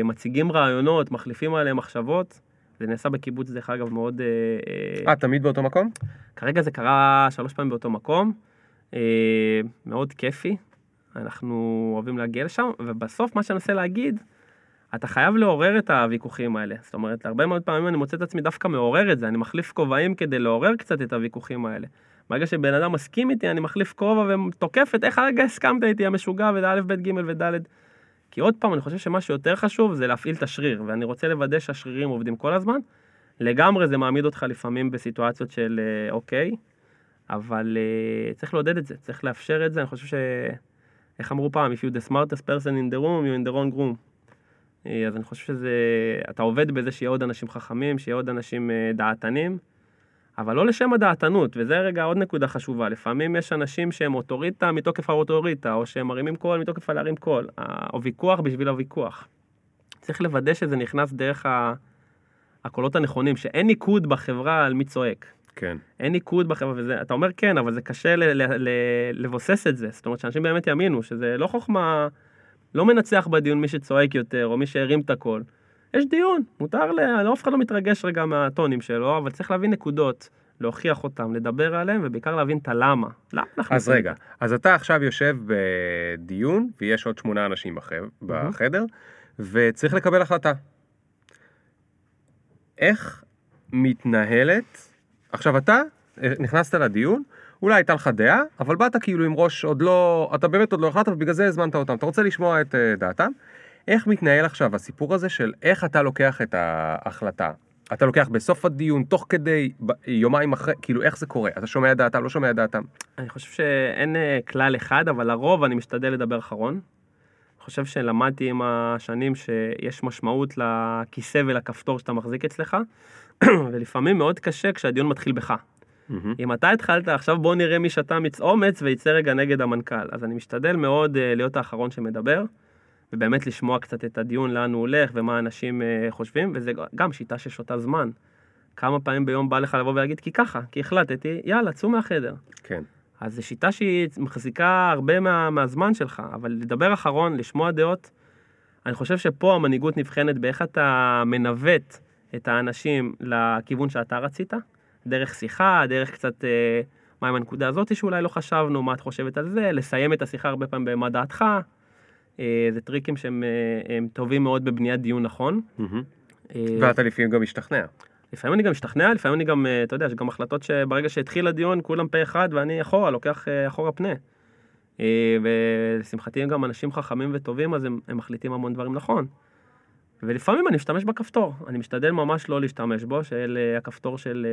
מציגים רעיונות, מחליפים עליהם מחשבות. זה נעשה בקיבוץ, דרך אגב, מאוד... אה, אה, אה, תמיד באותו מקום? כרגע זה קרה שלוש פעמים באותו מקום, אה, מאוד כיפי, אנחנו אוהבים להגיע לשם, ובסוף מה שאני מנסה להגיד, אתה חייב לעורר את הוויכוחים האלה. זאת אומרת, הרבה מאוד פעמים אני מוצא את עצמי דווקא מעורר את זה, אני מחליף כובעים כדי לעורר קצת את הוויכוחים האלה. ברגע שבן אדם מסכים איתי, אני מחליף כובע ותוקף את איך הרגע הסכמת איתי, המשוגע, וזה א', ב', ג' וד'. כי עוד פעם, אני חושב שמה שיותר חשוב זה להפעיל את השריר, ואני רוצה לוודא שהשרירים עובדים כל הזמן. לגמרי זה מעמיד אותך לפעמים בסיטואציות של אה, אוקיי, אבל אה, צריך לעודד את זה, צריך לאפשר את זה, אני חושב ש... איך אמרו פעם, If you're the smartest person in the room, you're in the wrong room. אה, אז אני חושב שזה, אתה עובד בזה שיהיה עוד אנשים חכמים, שיהיה עוד אנשים דעתנים, אבל לא לשם הדעתנות, וזה רגע עוד נקודה חשובה. לפעמים יש אנשים שהם אוטוריטה מתוקף האוטוריטה, או שהם מרימים קול מתוקף הלהרים קול, או ויכוח בשביל הוויכוח. צריך לוודא שזה נכנס דרך ה... הקולות הנכונים, שאין ניקוד בחברה על מי צועק. כן. אין ניקוד בחברה, וזה, אתה אומר כן, אבל זה קשה ל, ל, ל, לבוסס את זה. זאת אומרת, שאנשים באמת יאמינו שזה לא חוכמה, לא מנצח בדיון מי שצועק יותר, או מי שהרים את הקול. יש דיון, מותר, ל... לא, אף אחד לא מתרגש רגע מהטונים שלו, אבל צריך להבין נקודות, להוכיח אותם, לדבר עליהם, ובעיקר להבין את הלמה. למה אנחנו אז רגע? אז אתה עכשיו יושב בדיון, ויש עוד שמונה אנשים בחב- בחדר, וצריך לקבל החלטה. איך מתנהלת, עכשיו אתה אה, נכנסת לדיון, אולי הייתה לך דעה, אבל באת כאילו עם ראש עוד לא, אתה באמת עוד לא החלטת, ובגלל זה הזמנת אותם, אתה רוצה לשמוע את אה, דעתם. איך מתנהל עכשיו הסיפור הזה של איך אתה לוקח את ההחלטה? אתה לוקח בסוף הדיון, תוך כדי, יומיים אחרי, כאילו איך זה קורה? אתה שומע דעתם, לא שומע דעתם? אני חושב שאין אה, כלל אחד, אבל לרוב אני משתדל לדבר אחרון. אני חושב שלמדתי עם השנים שיש משמעות לכיסא ולכפתור שאתה מחזיק אצלך, ולפעמים מאוד קשה כשהדיון מתחיל בך. אם אתה התחלת, עכשיו בוא נראה מי שתה מיץ אומץ ויצא רגע נגד המנכ"ל. אז אני משתדל מאוד uh, להיות האחרון שמדבר, ובאמת לשמוע קצת את הדיון, לאן הוא הולך ומה אנשים uh, חושבים, וזה גם שיטה ששותה זמן. כמה פעמים ביום בא לך לבוא ולהגיד, כי ככה, כי החלטתי, יאללה, צאו מהחדר. כן. אז זו שיטה שהיא מחזיקה הרבה מה, מהזמן שלך, אבל לדבר אחרון, לשמוע דעות, אני חושב שפה המנהיגות נבחנת באיך אתה מנווט את האנשים לכיוון שאתה רצית, דרך שיחה, דרך קצת אה, מה עם הנקודה הזאת שאולי לא חשבנו, מה את חושבת על זה, לסיים את השיחה הרבה פעמים במה דעתך. אה, זה טריקים שהם אה, טובים מאוד בבניית דיון נכון. אה, ואתה לפעמים גם משתכנע. לפעמים אני גם משתכנע, לפעמים אני גם, אתה יודע, יש גם החלטות שברגע שהתחיל הדיון כולם פה אחד ואני אחורה, לוקח אחורה פנה. ולשמחתי הם גם אנשים חכמים וטובים, אז הם, הם מחליטים המון דברים נכון. ולפעמים אני משתמש בכפתור, אני משתדל ממש לא להשתמש בו, של הכפתור של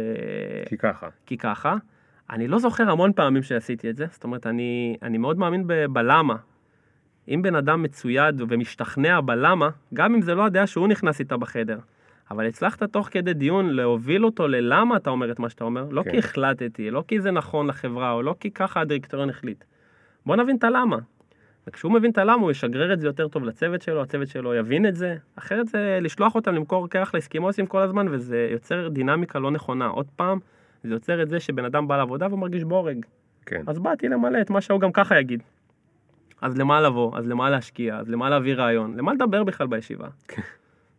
כי ככה. כי ככה. אני לא זוכר המון פעמים שעשיתי את זה, זאת אומרת, אני, אני מאוד מאמין ב- בלמה. אם בן אדם מצויד ומשתכנע בלמה, גם אם זה לא הדעה שהוא נכנס איתה בחדר, אבל הצלחת תוך כדי דיון להוביל אותו ללמה אתה אומר את מה שאתה אומר, לא כן. כי החלטתי, לא כי זה נכון לחברה, או לא כי ככה הדירקטוריון החליט. בוא נבין את הלמה. וכשהוא מבין את הלמה, הוא ישגרר את זה יותר טוב לצוות שלו, הצוות שלו יבין את זה, אחרת זה לשלוח אותם למכור קרח לאסקימוסים כל הזמן, וזה יוצר דינמיקה לא נכונה. עוד פעם, זה יוצר את זה שבן אדם בא לעבודה והוא מרגיש בורג. כן. אז באתי למלא את מה שהוא גם ככה יגיד. אז למה לבוא? אז למה להשקיע? אז למה להביא רעיון? למה לדבר בכלל בישיבה?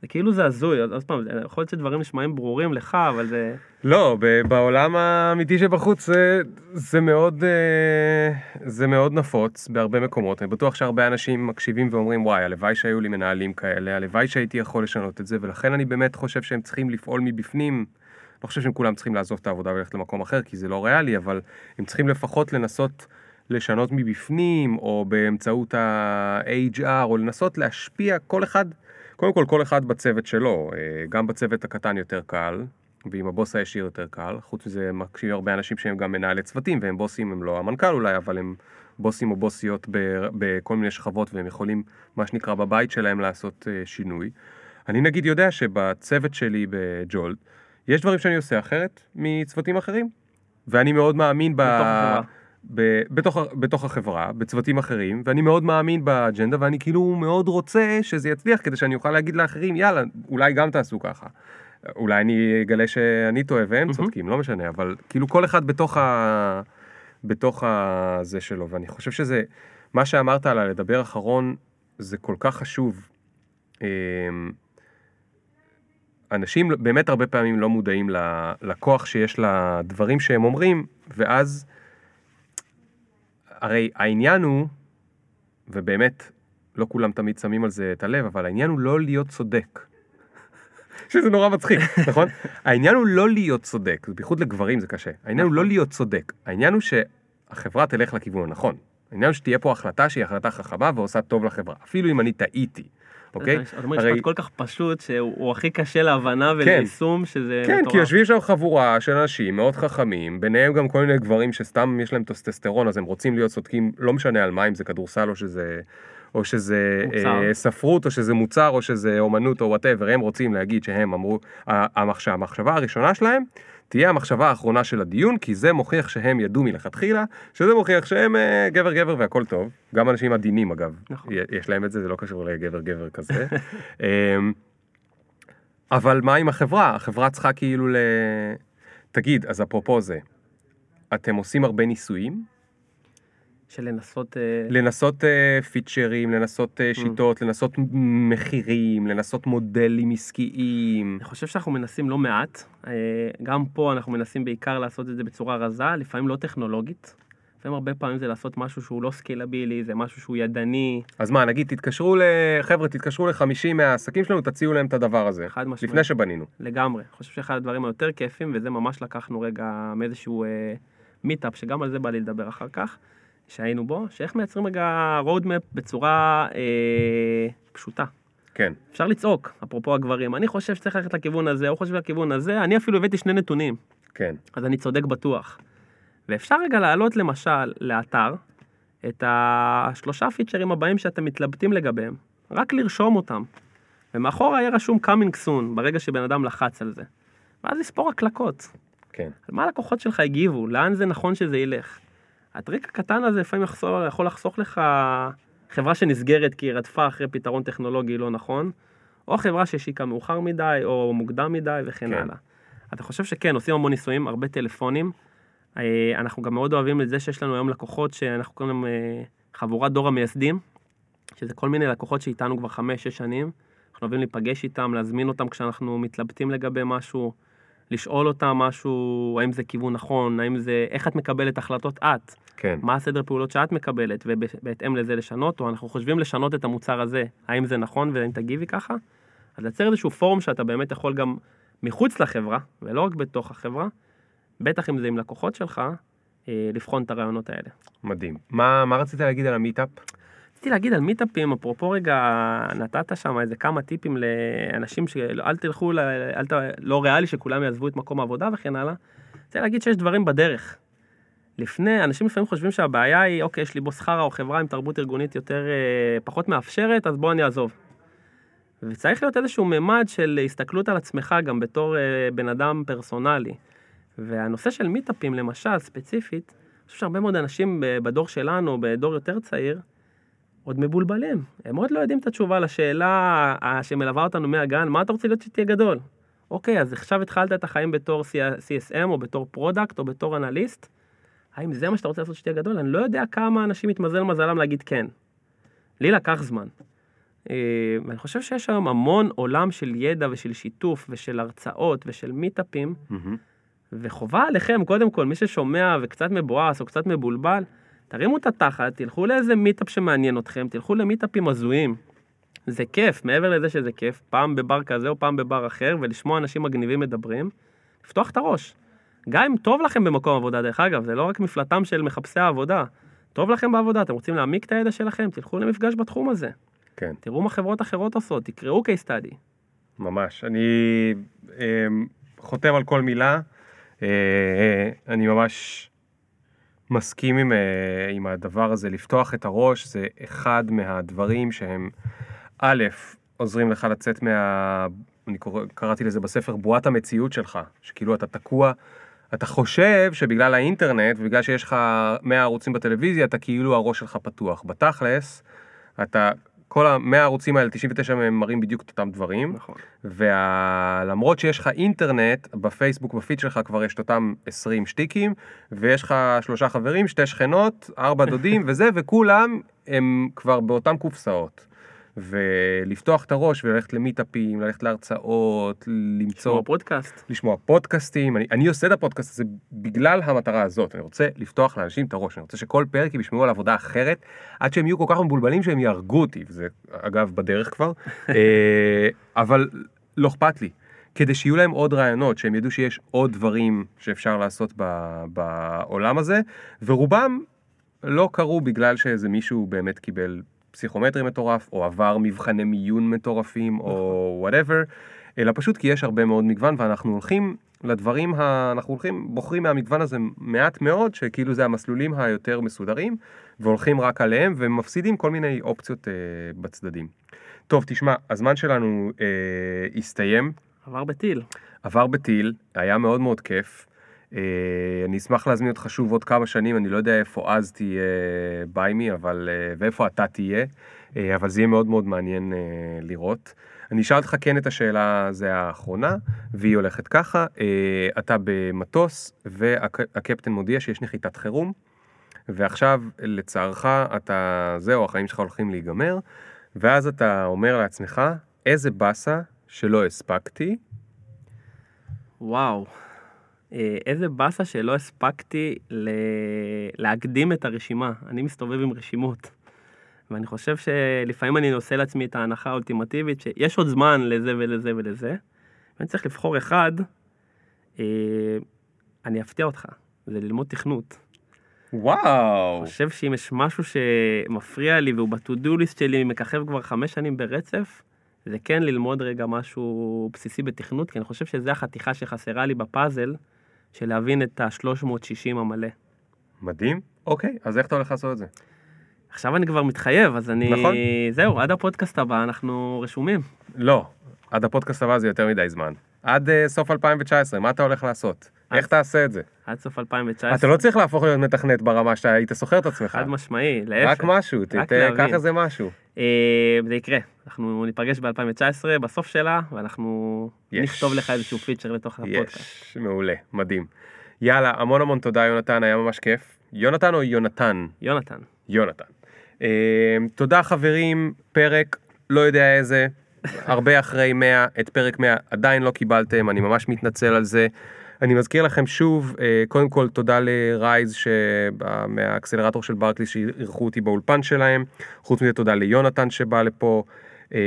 זה כאילו זה הזוי, אז עוד פעם, יכול להיות שדברים נשמעים ברורים לך, אבל זה... לא, בעולם האמיתי שבחוץ זה, זה, מאוד, אה, זה מאוד נפוץ בהרבה מקומות. אני בטוח שהרבה אנשים מקשיבים ואומרים, וואי, הלוואי שהיו לי מנהלים כאלה, הלוואי שהייתי יכול לשנות את זה, ולכן אני באמת חושב שהם צריכים לפעול מבפנים. לא חושב שהם כולם צריכים לעזוב את העבודה וללכת למקום אחר, כי זה לא ריאלי, אבל הם צריכים לפחות לנסות לשנות מבפנים, או באמצעות ה-HR, או לנסות להשפיע כל אחד, קודם כל כל אחד בצוות שלו, אה, גם בצוות הקטן יותר קל, ועם הבוס הישיר יותר קל, חוץ מזה מקשיבים הרבה אנשים שהם גם מנהלי צוותים, והם בוסים, הם לא המנכ"ל אולי, אבל הם בוסים או בוסיות בכל מיני שכבות, והם יכולים, מה שנקרא, בבית שלהם לעשות אה, שינוי. אני נגיד יודע שבצוות שלי בג'ולט, יש דברים שאני עושה אחרת מצוותים אחרים, ואני מאוד מאמין ב... בתוך. ב... בתוך, החברה, בצוותים אחרים, ואני מאוד מאמין באג'נדה, ואני כאילו מאוד רוצה שזה יצליח, כדי שאני אוכל להגיד לאחרים, יאללה, אולי גם תעשו ככה. אולי אני אגלה שאני טועה והם. צודקים, לא משנה, אבל כאילו כל אחד בתוך ה... בתוך הזה שלו, ואני חושב שזה, מה שאמרת על הלדבר אחרון, זה כל כך חשוב. אמ, אנשים באמת הרבה פעמים לא מודעים לכוח שיש לדברים שהם אומרים, ואז, הרי העניין הוא, ובאמת, לא כולם תמיד שמים על זה את הלב, אבל העניין הוא לא להיות צודק. שזה נורא מצחיק, נכון? העניין הוא לא להיות צודק, בייחוד לגברים זה קשה. העניין הוא לא להיות צודק, העניין הוא שהחברה תלך לכיוון הנכון. העניין הוא שתהיה פה החלטה שהיא החלטה חכמה ועושה טוב לחברה, אפילו אם אני טעיתי, אוקיי? אתה אומר משפט כל כך פשוט, שהוא הוא הכי קשה להבנה וליישום, שזה כן, מטורף. כי יושבים שם חבורה של אנשים מאוד חכמים, ביניהם גם כל מיני גברים שסתם יש להם טסטוסטרון, אז הם רוצים להיות צודקים, לא משנה על מה, אם זה כדורסל או שזה... או שזה. אה, ספרות, או שזה מוצר, או שזה אומנות, או whatever, הם רוצים להגיד שהם אמרו, המחשבה, המחשבה הראשונה שלהם תהיה המחשבה האחרונה של הדיון, כי זה מוכיח שהם ידעו מלכתחילה, שזה מוכיח שהם אה, גבר גבר והכל טוב. גם אנשים עדינים אגב, נכון. יש להם את זה, זה לא קשור לגבר גבר כזה. אמ, אבל מה עם החברה? החברה צריכה כאילו ל... תגיד, אז אפרופו זה, אתם עושים הרבה ניסויים? של לנסות... אה, לנסות פיצ'רים, לנסות uh, שיטות, לנסות מחירים, לנסות מודלים עסקיים. אני חושב שאנחנו מנסים לא מעט, אה, גם פה אנחנו מנסים בעיקר לעשות את זה בצורה רזה, לפעמים לא טכנולוגית. לפעמים הרבה פעמים זה לעשות משהו שהוא לא scalable־י, זה משהו שהוא ידני, אז מה, נגיד, תתקשרו ל... חבר'ה, תתקשרו ל-50 מהעסקים שלנו, תציעו להם את הדבר הזה. חד משמעית. לפני שבנינו. לגמרי. אני חושב שאחד הדברים היותר כיפים, וזה ממש לקחנו רגע מאיזשהו אה, meetup, שגם על זה בא לי לדבר אחר כך, שהיינו בו, שאיך מייצרים רגע roadmap בצורה אה, פשוטה. כן, אפשר לצעוק, אפרופו הגברים, אני חושב שצריך ללכת לכיוון הזה, הוא חושב לכיוון הזה, אני אפילו הבאתי שני נתונים, כן, אז אני צודק בטוח. ואפשר רגע להעלות למשל לאתר את השלושה פיצ'רים הבאים שאתם מתלבטים לגביהם, רק לרשום אותם. ומאחורה יהיה רשום coming soon, ברגע שבן אדם לחץ על זה. ואז לספור הקלקות. כן. על מה הלקוחות שלך הגיבו, לאן זה נכון שזה ילך. הטריק הקטן הזה לפעמים יחסוך, יכול לחסוך לך חברה שנסגרת כי היא רדפה אחרי פתרון טכנולוגי לא נכון, או חברה שהשיקה מאוחר מדי או מוקדם מדי וכן כן. הלאה. אתה חושב שכן, עושים המון ניסויים, הרבה טלפונים. אה, אנחנו גם מאוד אוהבים את זה שיש לנו היום לקוחות שאנחנו קוראים להם אה, חבורת דור המייסדים, שזה כל מיני לקוחות שאיתנו כבר חמש-שש שנים. אנחנו אוהבים להיפגש איתם, להזמין אותם כשאנחנו מתלבטים לגבי משהו, לשאול אותם משהו, האם זה כיוון נכון, האם זה, איך את מקבלת החלטות את, כן. מה הסדר פעולות שאת מקבלת, ובהתאם לזה לשנות, או אנחנו חושבים לשנות את המוצר הזה, האם זה נכון והאם תגיבי ככה? אז לייצר איזשהו פורום שאתה באמת יכול גם מחוץ לחברה, ולא רק בתוך החברה, בטח אם זה עם לקוחות שלך, אה, לבחון את הרעיונות האלה. מדהים. מה, מה רצית להגיד על המיטאפ? רציתי להגיד על מיטאפים, אפרופו רגע, נתת שם איזה כמה טיפים לאנשים שאל תלכו, אל ת... לא ריאלי שכולם יעזבו את מקום העבודה וכן הלאה. רוצה להגיד שיש דברים בדרך. לפני, אנשים לפעמים חושבים שהבעיה היא, אוקיי, יש לי בוס חרא או חברה עם תרבות ארגונית יותר, אה, פחות מאפשרת, אז בוא אני אעזוב. וצריך להיות איזשהו ממד של הסתכלות על עצמך גם בתור אה, בן אדם פרסונלי. והנושא של meetup ים, למשל, ספציפית, אני חושב שהרבה מאוד אנשים ב- בדור שלנו, בדור יותר צעיר, עוד מבולבלים. הם עוד לא יודעים את התשובה לשאלה ה- שמלווה אותנו מהגן, מה אתה רוצה להיות שתהיה גדול? אוקיי, אז עכשיו התחלת את החיים בתור CSM או בתור product או בתור אנליסט, האם זה מה שאתה רוצה לעשות שתהיה גדול? אני לא יודע כמה אנשים מתמזל מזלם להגיד כן. לי לקח זמן. אה, ואני חושב שיש היום המון עולם של ידע ושל שיתוף ושל הרצאות ושל מיטאפים, וחובה עליכם, קודם כל, מי ששומע וקצת מבואס או קצת מבולבל, תרימו את התחת, תלכו לאיזה מיטאפ שמעניין אתכם, תלכו למיטאפים הזויים. זה כיף, מעבר לזה שזה כיף, פעם בבר כזה או פעם בבר אחר, ולשמוע אנשים מגניבים מדברים, לפתוח את הראש. גם אם טוב לכם במקום עבודה, דרך אגב, זה לא רק מפלטם של מחפשי העבודה. טוב לכם בעבודה, אתם רוצים להעמיק את הידע שלכם, תלכו למפגש בתחום הזה. כן, תראו מה חברות אחרות עושות, תקראו case study. ממש. אני אה, חותם על כל מילה. אה, אני ממש מסכים עם, אה, עם הדבר הזה. לפתוח את הראש זה אחד מהדברים שהם, א', עוזרים לך לצאת מה... אני קורא, קראתי לזה בספר בועת המציאות שלך, שכאילו אתה תקוע, אתה חושב שבגלל האינטרנט ובגלל שיש לך 100 ערוצים בטלוויזיה, אתה כאילו הראש שלך פתוח. בתכלס, אתה, כל ה-100 הערוצים האלה, 99 מהם מראים בדיוק את אותם דברים. נכון. ולמרות שיש לך אינטרנט, בפייסבוק, בפיד שלך כבר יש את אותם 20 שטיקים, ויש לך שלושה חברים, שתי שכנות, ארבע דודים וזה, וכולם הם כבר באותם קופסאות. ולפתוח את הראש וללכת למיטאפים, ללכת להרצאות, למצוא, כמו פודקאסט. לשמוע פודקאסטים, אני, אני עושה את הפודקאסט הזה בגלל המטרה הזאת, אני רוצה לפתוח לאנשים את הראש, אני רוצה שכל פרק הם ישמעו על עבודה אחרת, עד שהם יהיו כל כך מבולבלים שהם יהרגו אותי, וזה אגב בדרך כבר, אה, אבל לא אכפת לי, כדי שיהיו להם עוד רעיונות, שהם ידעו שיש עוד דברים שאפשר לעשות ב, בעולם הזה, ורובם לא קרו בגלל שאיזה מישהו באמת קיבל פסיכומטרי מטורף, או עבר מבחני מיון מטורפים, או whatever, אלא פשוט כי יש הרבה מאוד מגוון, ואנחנו הולכים לדברים, ה... אנחנו הולכים, בוחרים מהמגוון הזה מעט מאוד, שכאילו זה המסלולים היותר מסודרים, והולכים רק עליהם, ומפסידים כל מיני אופציות אה, בצדדים. טוב, תשמע, הזמן שלנו אה, הסתיים, עבר בטיל. עבר בטיל, היה מאוד מאוד כיף. אה, אני אשמח להזמין אותך שוב עוד כמה שנים, אני לא יודע איפה אז תהיה ביימי, אבל, אה, ואיפה אתה תהיה, אה, אבל זה יהיה מאוד מאוד מעניין לראות. אני אשאל אותך כן את השאלה, זה האחרונה, והיא הולכת ככה, אתה במטוס, והקפטן מודיע שיש נחיתת חירום, ועכשיו לצערך אתה, זהו, החיים שלך הולכים להיגמר, ואז אתה אומר לעצמך, איזה באסה שלא הספקתי, וואו. אה, איזה באסה שלא הספקתי ל... להקדים את הרשימה. אני מסתובב עם רשימות. ואני חושב שלפעמים אני עושה לעצמי את ההנחה האולטימטיבית שיש עוד זמן לזה ולזה ולזה. ואני צריך לבחור אחד, אה, אני אפתיע אותך, זה ללמוד תכנות. וואו. אני חושב שאם יש משהו שמפריע לי והוא ב-to-do list שלי מככב כבר חמש שנים ברצף, זה כן ללמוד רגע משהו בסיסי בתכנות, כי אני חושב שזה החתיכה שחסרה לי בפאזל, של להבין את ה-360 המלא. מדהים. אוקיי, אז איך אתה הולך לעשות את זה? עכשיו אני כבר מתחייב, אז אני... נכון. זהו, עד הפודקאסט הבא אנחנו רשומים. לא, עד הפודקאסט הבא זה יותר מדי זמן. עד uh, סוף 2019, מה אתה הולך לעשות? אז- איך תעשה את זה? עד סוף 2019. אתה לא צריך להפוך להיות מתכנת ברמה שאתה היית שוכר את עצמך. חד משמעי, להפך. רק משהו, רק להבין. קח איזה משהו. אה, זה יקרה, אנחנו ניפגש ב-2019, בסוף שלה, ואנחנו יש. נכתוב לך איזשהו פיצ'ר לתוך הפודקאסט. יש, מעולה, מדהים. יאללה, המון המון תודה יונתן, היה ממש כיף. יונתן או יונתן? יונתן. יונתן. אה, תודה חברים, פרק, לא יודע איזה, הרבה אחרי 100, את פרק 100 עדיין לא קיבלתם, אני ממש מתנצל על זה. אני מזכיר לכם שוב, אה, קודם כל תודה לרייז שבה- מהאקסלרטור של ברקלי שאירחו אותי באולפן שלהם, חוץ מזה תודה ליונתן שבא לפה. אה,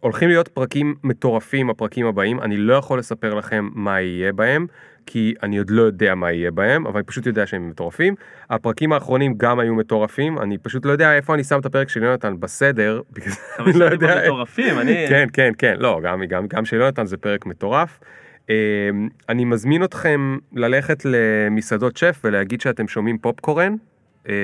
הולכים להיות פרקים מטורפים, הפרקים הבאים, אני לא יכול לספר לכם מה יהיה בהם, כי אני עוד לא יודע מה יהיה בהם, אבל אני פשוט יודע שהם מטורפים. הפרקים האחרונים גם היו מטורפים, אני פשוט לא יודע איפה אני שם את הפרק של יונתן בסדר, בגלל זה אני לא יודע. מטורפים, אני... כן, כן, כן, לא, גם, גם, גם של יונתן זה פרק מטורף. אה, אני מזמין אתכם ללכת למסעדות שף ולהגיד שאתם שומעים פופקורן. אה,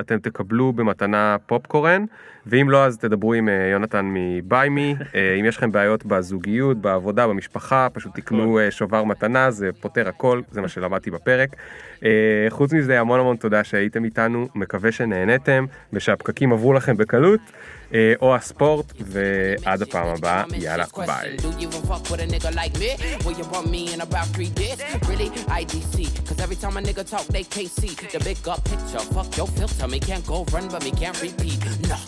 אתם תקבלו במתנה פופקורן, ואם לא אז תדברו עם אה, יונתן מביי מי, אם יש לכם בעיות בזוגיות, בעבודה, במשפחה, פשוט תקנו אה, שובר מתנה, זה פותר הכל, זה מה שלמדתי בפרק. אה, חוץ מזה המון המון תודה שהייתם איתנו, מקווה שנהנתם ושהפקקים עברו לכם בקלות, אה, או הספורט, ועד הפעם הבאה, יאללה, ביי. Do you even fuck with a nigga like me? Will you want me in about three days? Really? IDC. Cause every time a nigga talk, they can't see the big up picture. Fuck your filter, me can't go run, but me can't repeat. No.